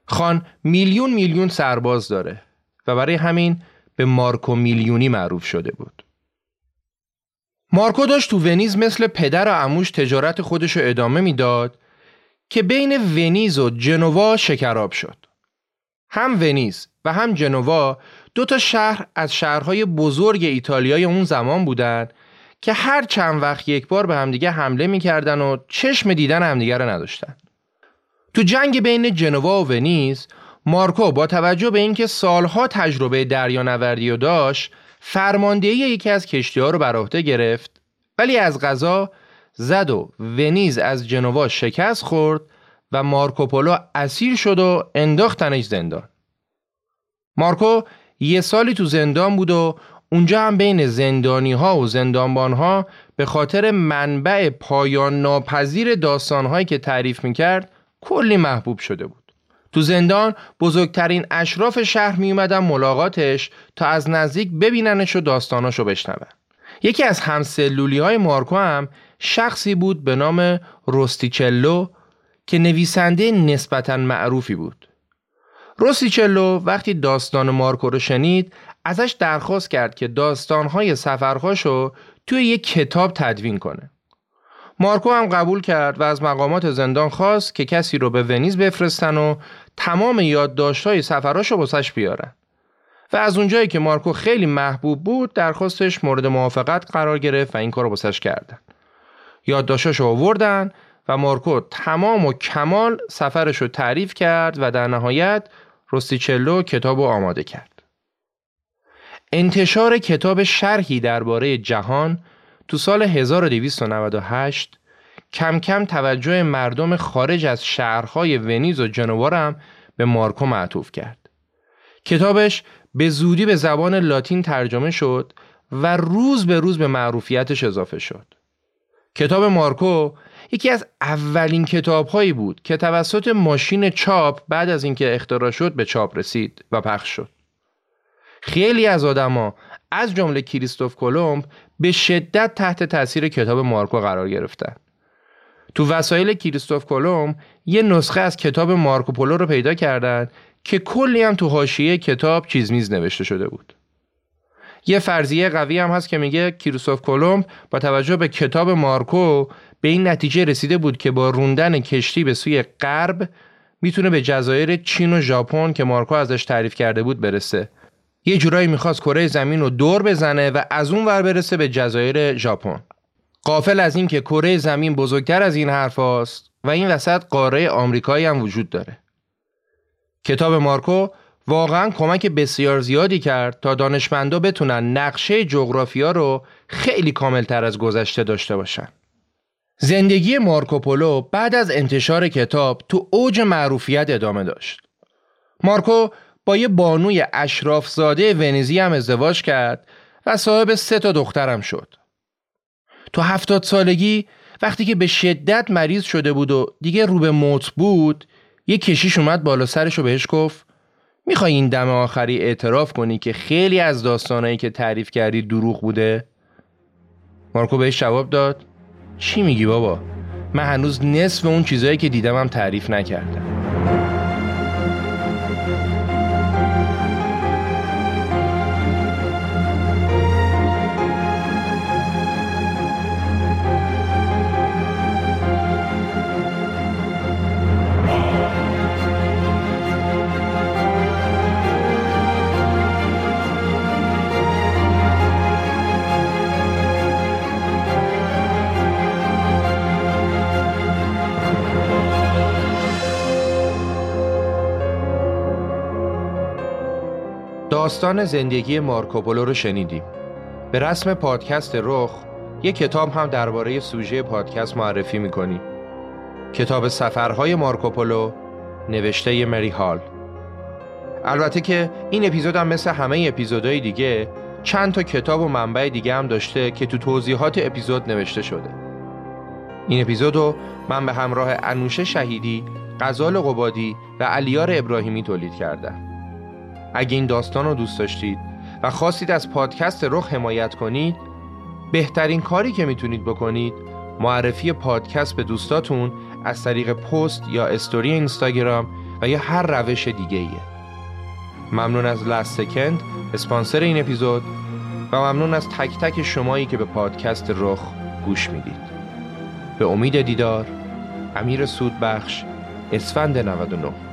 خان میلیون میلیون سرباز داره. و برای همین به مارکو میلیونی معروف شده بود. مارکو داشت تو ونیز مثل پدر و عموش تجارت خودش رو ادامه می‌داد که بین ونیز و جنوا شکراب شد. هم ونیز و هم جنوا دو تا شهر از شهرهای بزرگ ایتالیای اون زمان بودند که هر چند وقت یک بار به همدیگه حمله می‌کردن و چشم دیدن همدیگه رو نداشتن. تو جنگ بین جنوا و ونیز مارکو با توجه به اینکه سالها تجربه دریانوردی و داشت فرماندهی یکی از کشتی ها رو بر عهده گرفت ولی از غذا زد و ونیز از جنوا شکست خورد و مارکوپولو اسیر شد و انداختنش زندان مارکو یه سالی تو زندان بود و اونجا هم بین زندانی ها و زندانبان ها به خاطر منبع پایان ناپذیر داستان هایی که تعریف می‌کرد کلی محبوب شده بود. تو زندان بزرگترین اشراف شهر می اومدن ملاقاتش تا از نزدیک ببیننش و داستاناشو بشنون. یکی از همسلولی های مارکو هم شخصی بود به نام روستیچلو که نویسنده نسبتا معروفی بود. روسیچلو وقتی داستان مارکو رو شنید ازش درخواست کرد که داستانهای سفرهاشو توی یک کتاب تدوین کنه. مارکو هم قبول کرد و از مقامات زندان خواست که کسی رو به ونیز بفرستن و تمام یادداشت‌های سفراشو واسش بیارن. و از اونجایی که مارکو خیلی محبوب بود درخواستش مورد موافقت قرار گرفت و این کار رو واسش کردن. یادداشتاشو آوردن و مارکو تمام و کمال سفرش رو تعریف کرد و در نهایت روستیچلو کتاب رو آماده کرد. انتشار کتاب شرحی درباره جهان تو سال 1298 کم کم توجه مردم خارج از شهرهای ونیز و جنوارم به مارکو معطوف کرد. کتابش به زودی به زبان لاتین ترجمه شد و روز به روز به معروفیتش اضافه شد. کتاب مارکو یکی از اولین کتاب هایی بود که توسط ماشین چاپ بعد از اینکه اختراع شد به چاپ رسید و پخش شد. خیلی از آدما از جمله کریستوف کلمب به شدت تحت تاثیر کتاب مارکو قرار گرفتن. تو وسایل کریستوف کلمب یه نسخه از کتاب مارکو پولو رو پیدا کردند که کلی هم تو حاشیه کتاب چیز میز نوشته شده بود. یه فرضیه قوی هم هست که میگه کریستوف کلمب با توجه به کتاب مارکو به این نتیجه رسیده بود که با روندن کشتی به سوی غرب می‌تونه به جزایر چین و ژاپن که مارکو ازش تعریف کرده بود برسه. یه جورایی می‌خواست کره زمین رو دور بزنه و از اون ور برسه به جزایر ژاپن. قافل از این که کره زمین بزرگتر از این حرف هاست و این وسط قاره آمریکایی هم وجود داره. کتاب مارکو واقعا کمک بسیار زیادی کرد تا دانشمندا بتونن نقشه جغرافیا رو خیلی کاملتر از گذشته داشته باشن زندگی مارکوپولو بعد از انتشار کتاب تو اوج معروفیت ادامه داشت. مارکو با یه بانوی اشرافزاده ونیزی هم ازدواج کرد و صاحب سه تا دخترم شد. تو هفتاد سالگی وقتی که به شدت مریض شده بود و دیگه رو به موت بود یه کشیش اومد بالا سرش و بهش گفت می‌خوای این دم آخری اعتراف کنی که خیلی از داستانایی که تعریف کردی دروغ بوده؟ مارکو بهش جواب داد چی میگی بابا؟ من هنوز نصف اون چیزایی که دیدم هم تعریف نکردم داستان زندگی مارکوپولو رو شنیدیم. به رسم پادکست رخ یک کتاب هم درباره سوژه پادکست معرفی می‌کنیم. کتاب سفرهای مارکوپولو نوشته مری هال. البته که این اپیزود هم مثل همه اپیزودهای دیگه چند تا کتاب و منبع دیگه هم داشته که تو توضیحات اپیزود نوشته شده. این اپیزود رو من به همراه انوشه شهیدی، غزال قبادی و علیار ابراهیمی تولید کردم. اگه این داستان رو دوست داشتید و خواستید از پادکست رخ حمایت کنید بهترین کاری که می‌تونید بکنید معرفی پادکست به دوستاتون از طریق پست یا استوری اینستاگرام و یا هر روش دیگه ایه. ممنون از لست سکند اسپانسر این اپیزود و ممنون از تک تک شمایی که به پادکست رخ گوش می‌دید به امید دیدار امیر سودبخش اسفند 99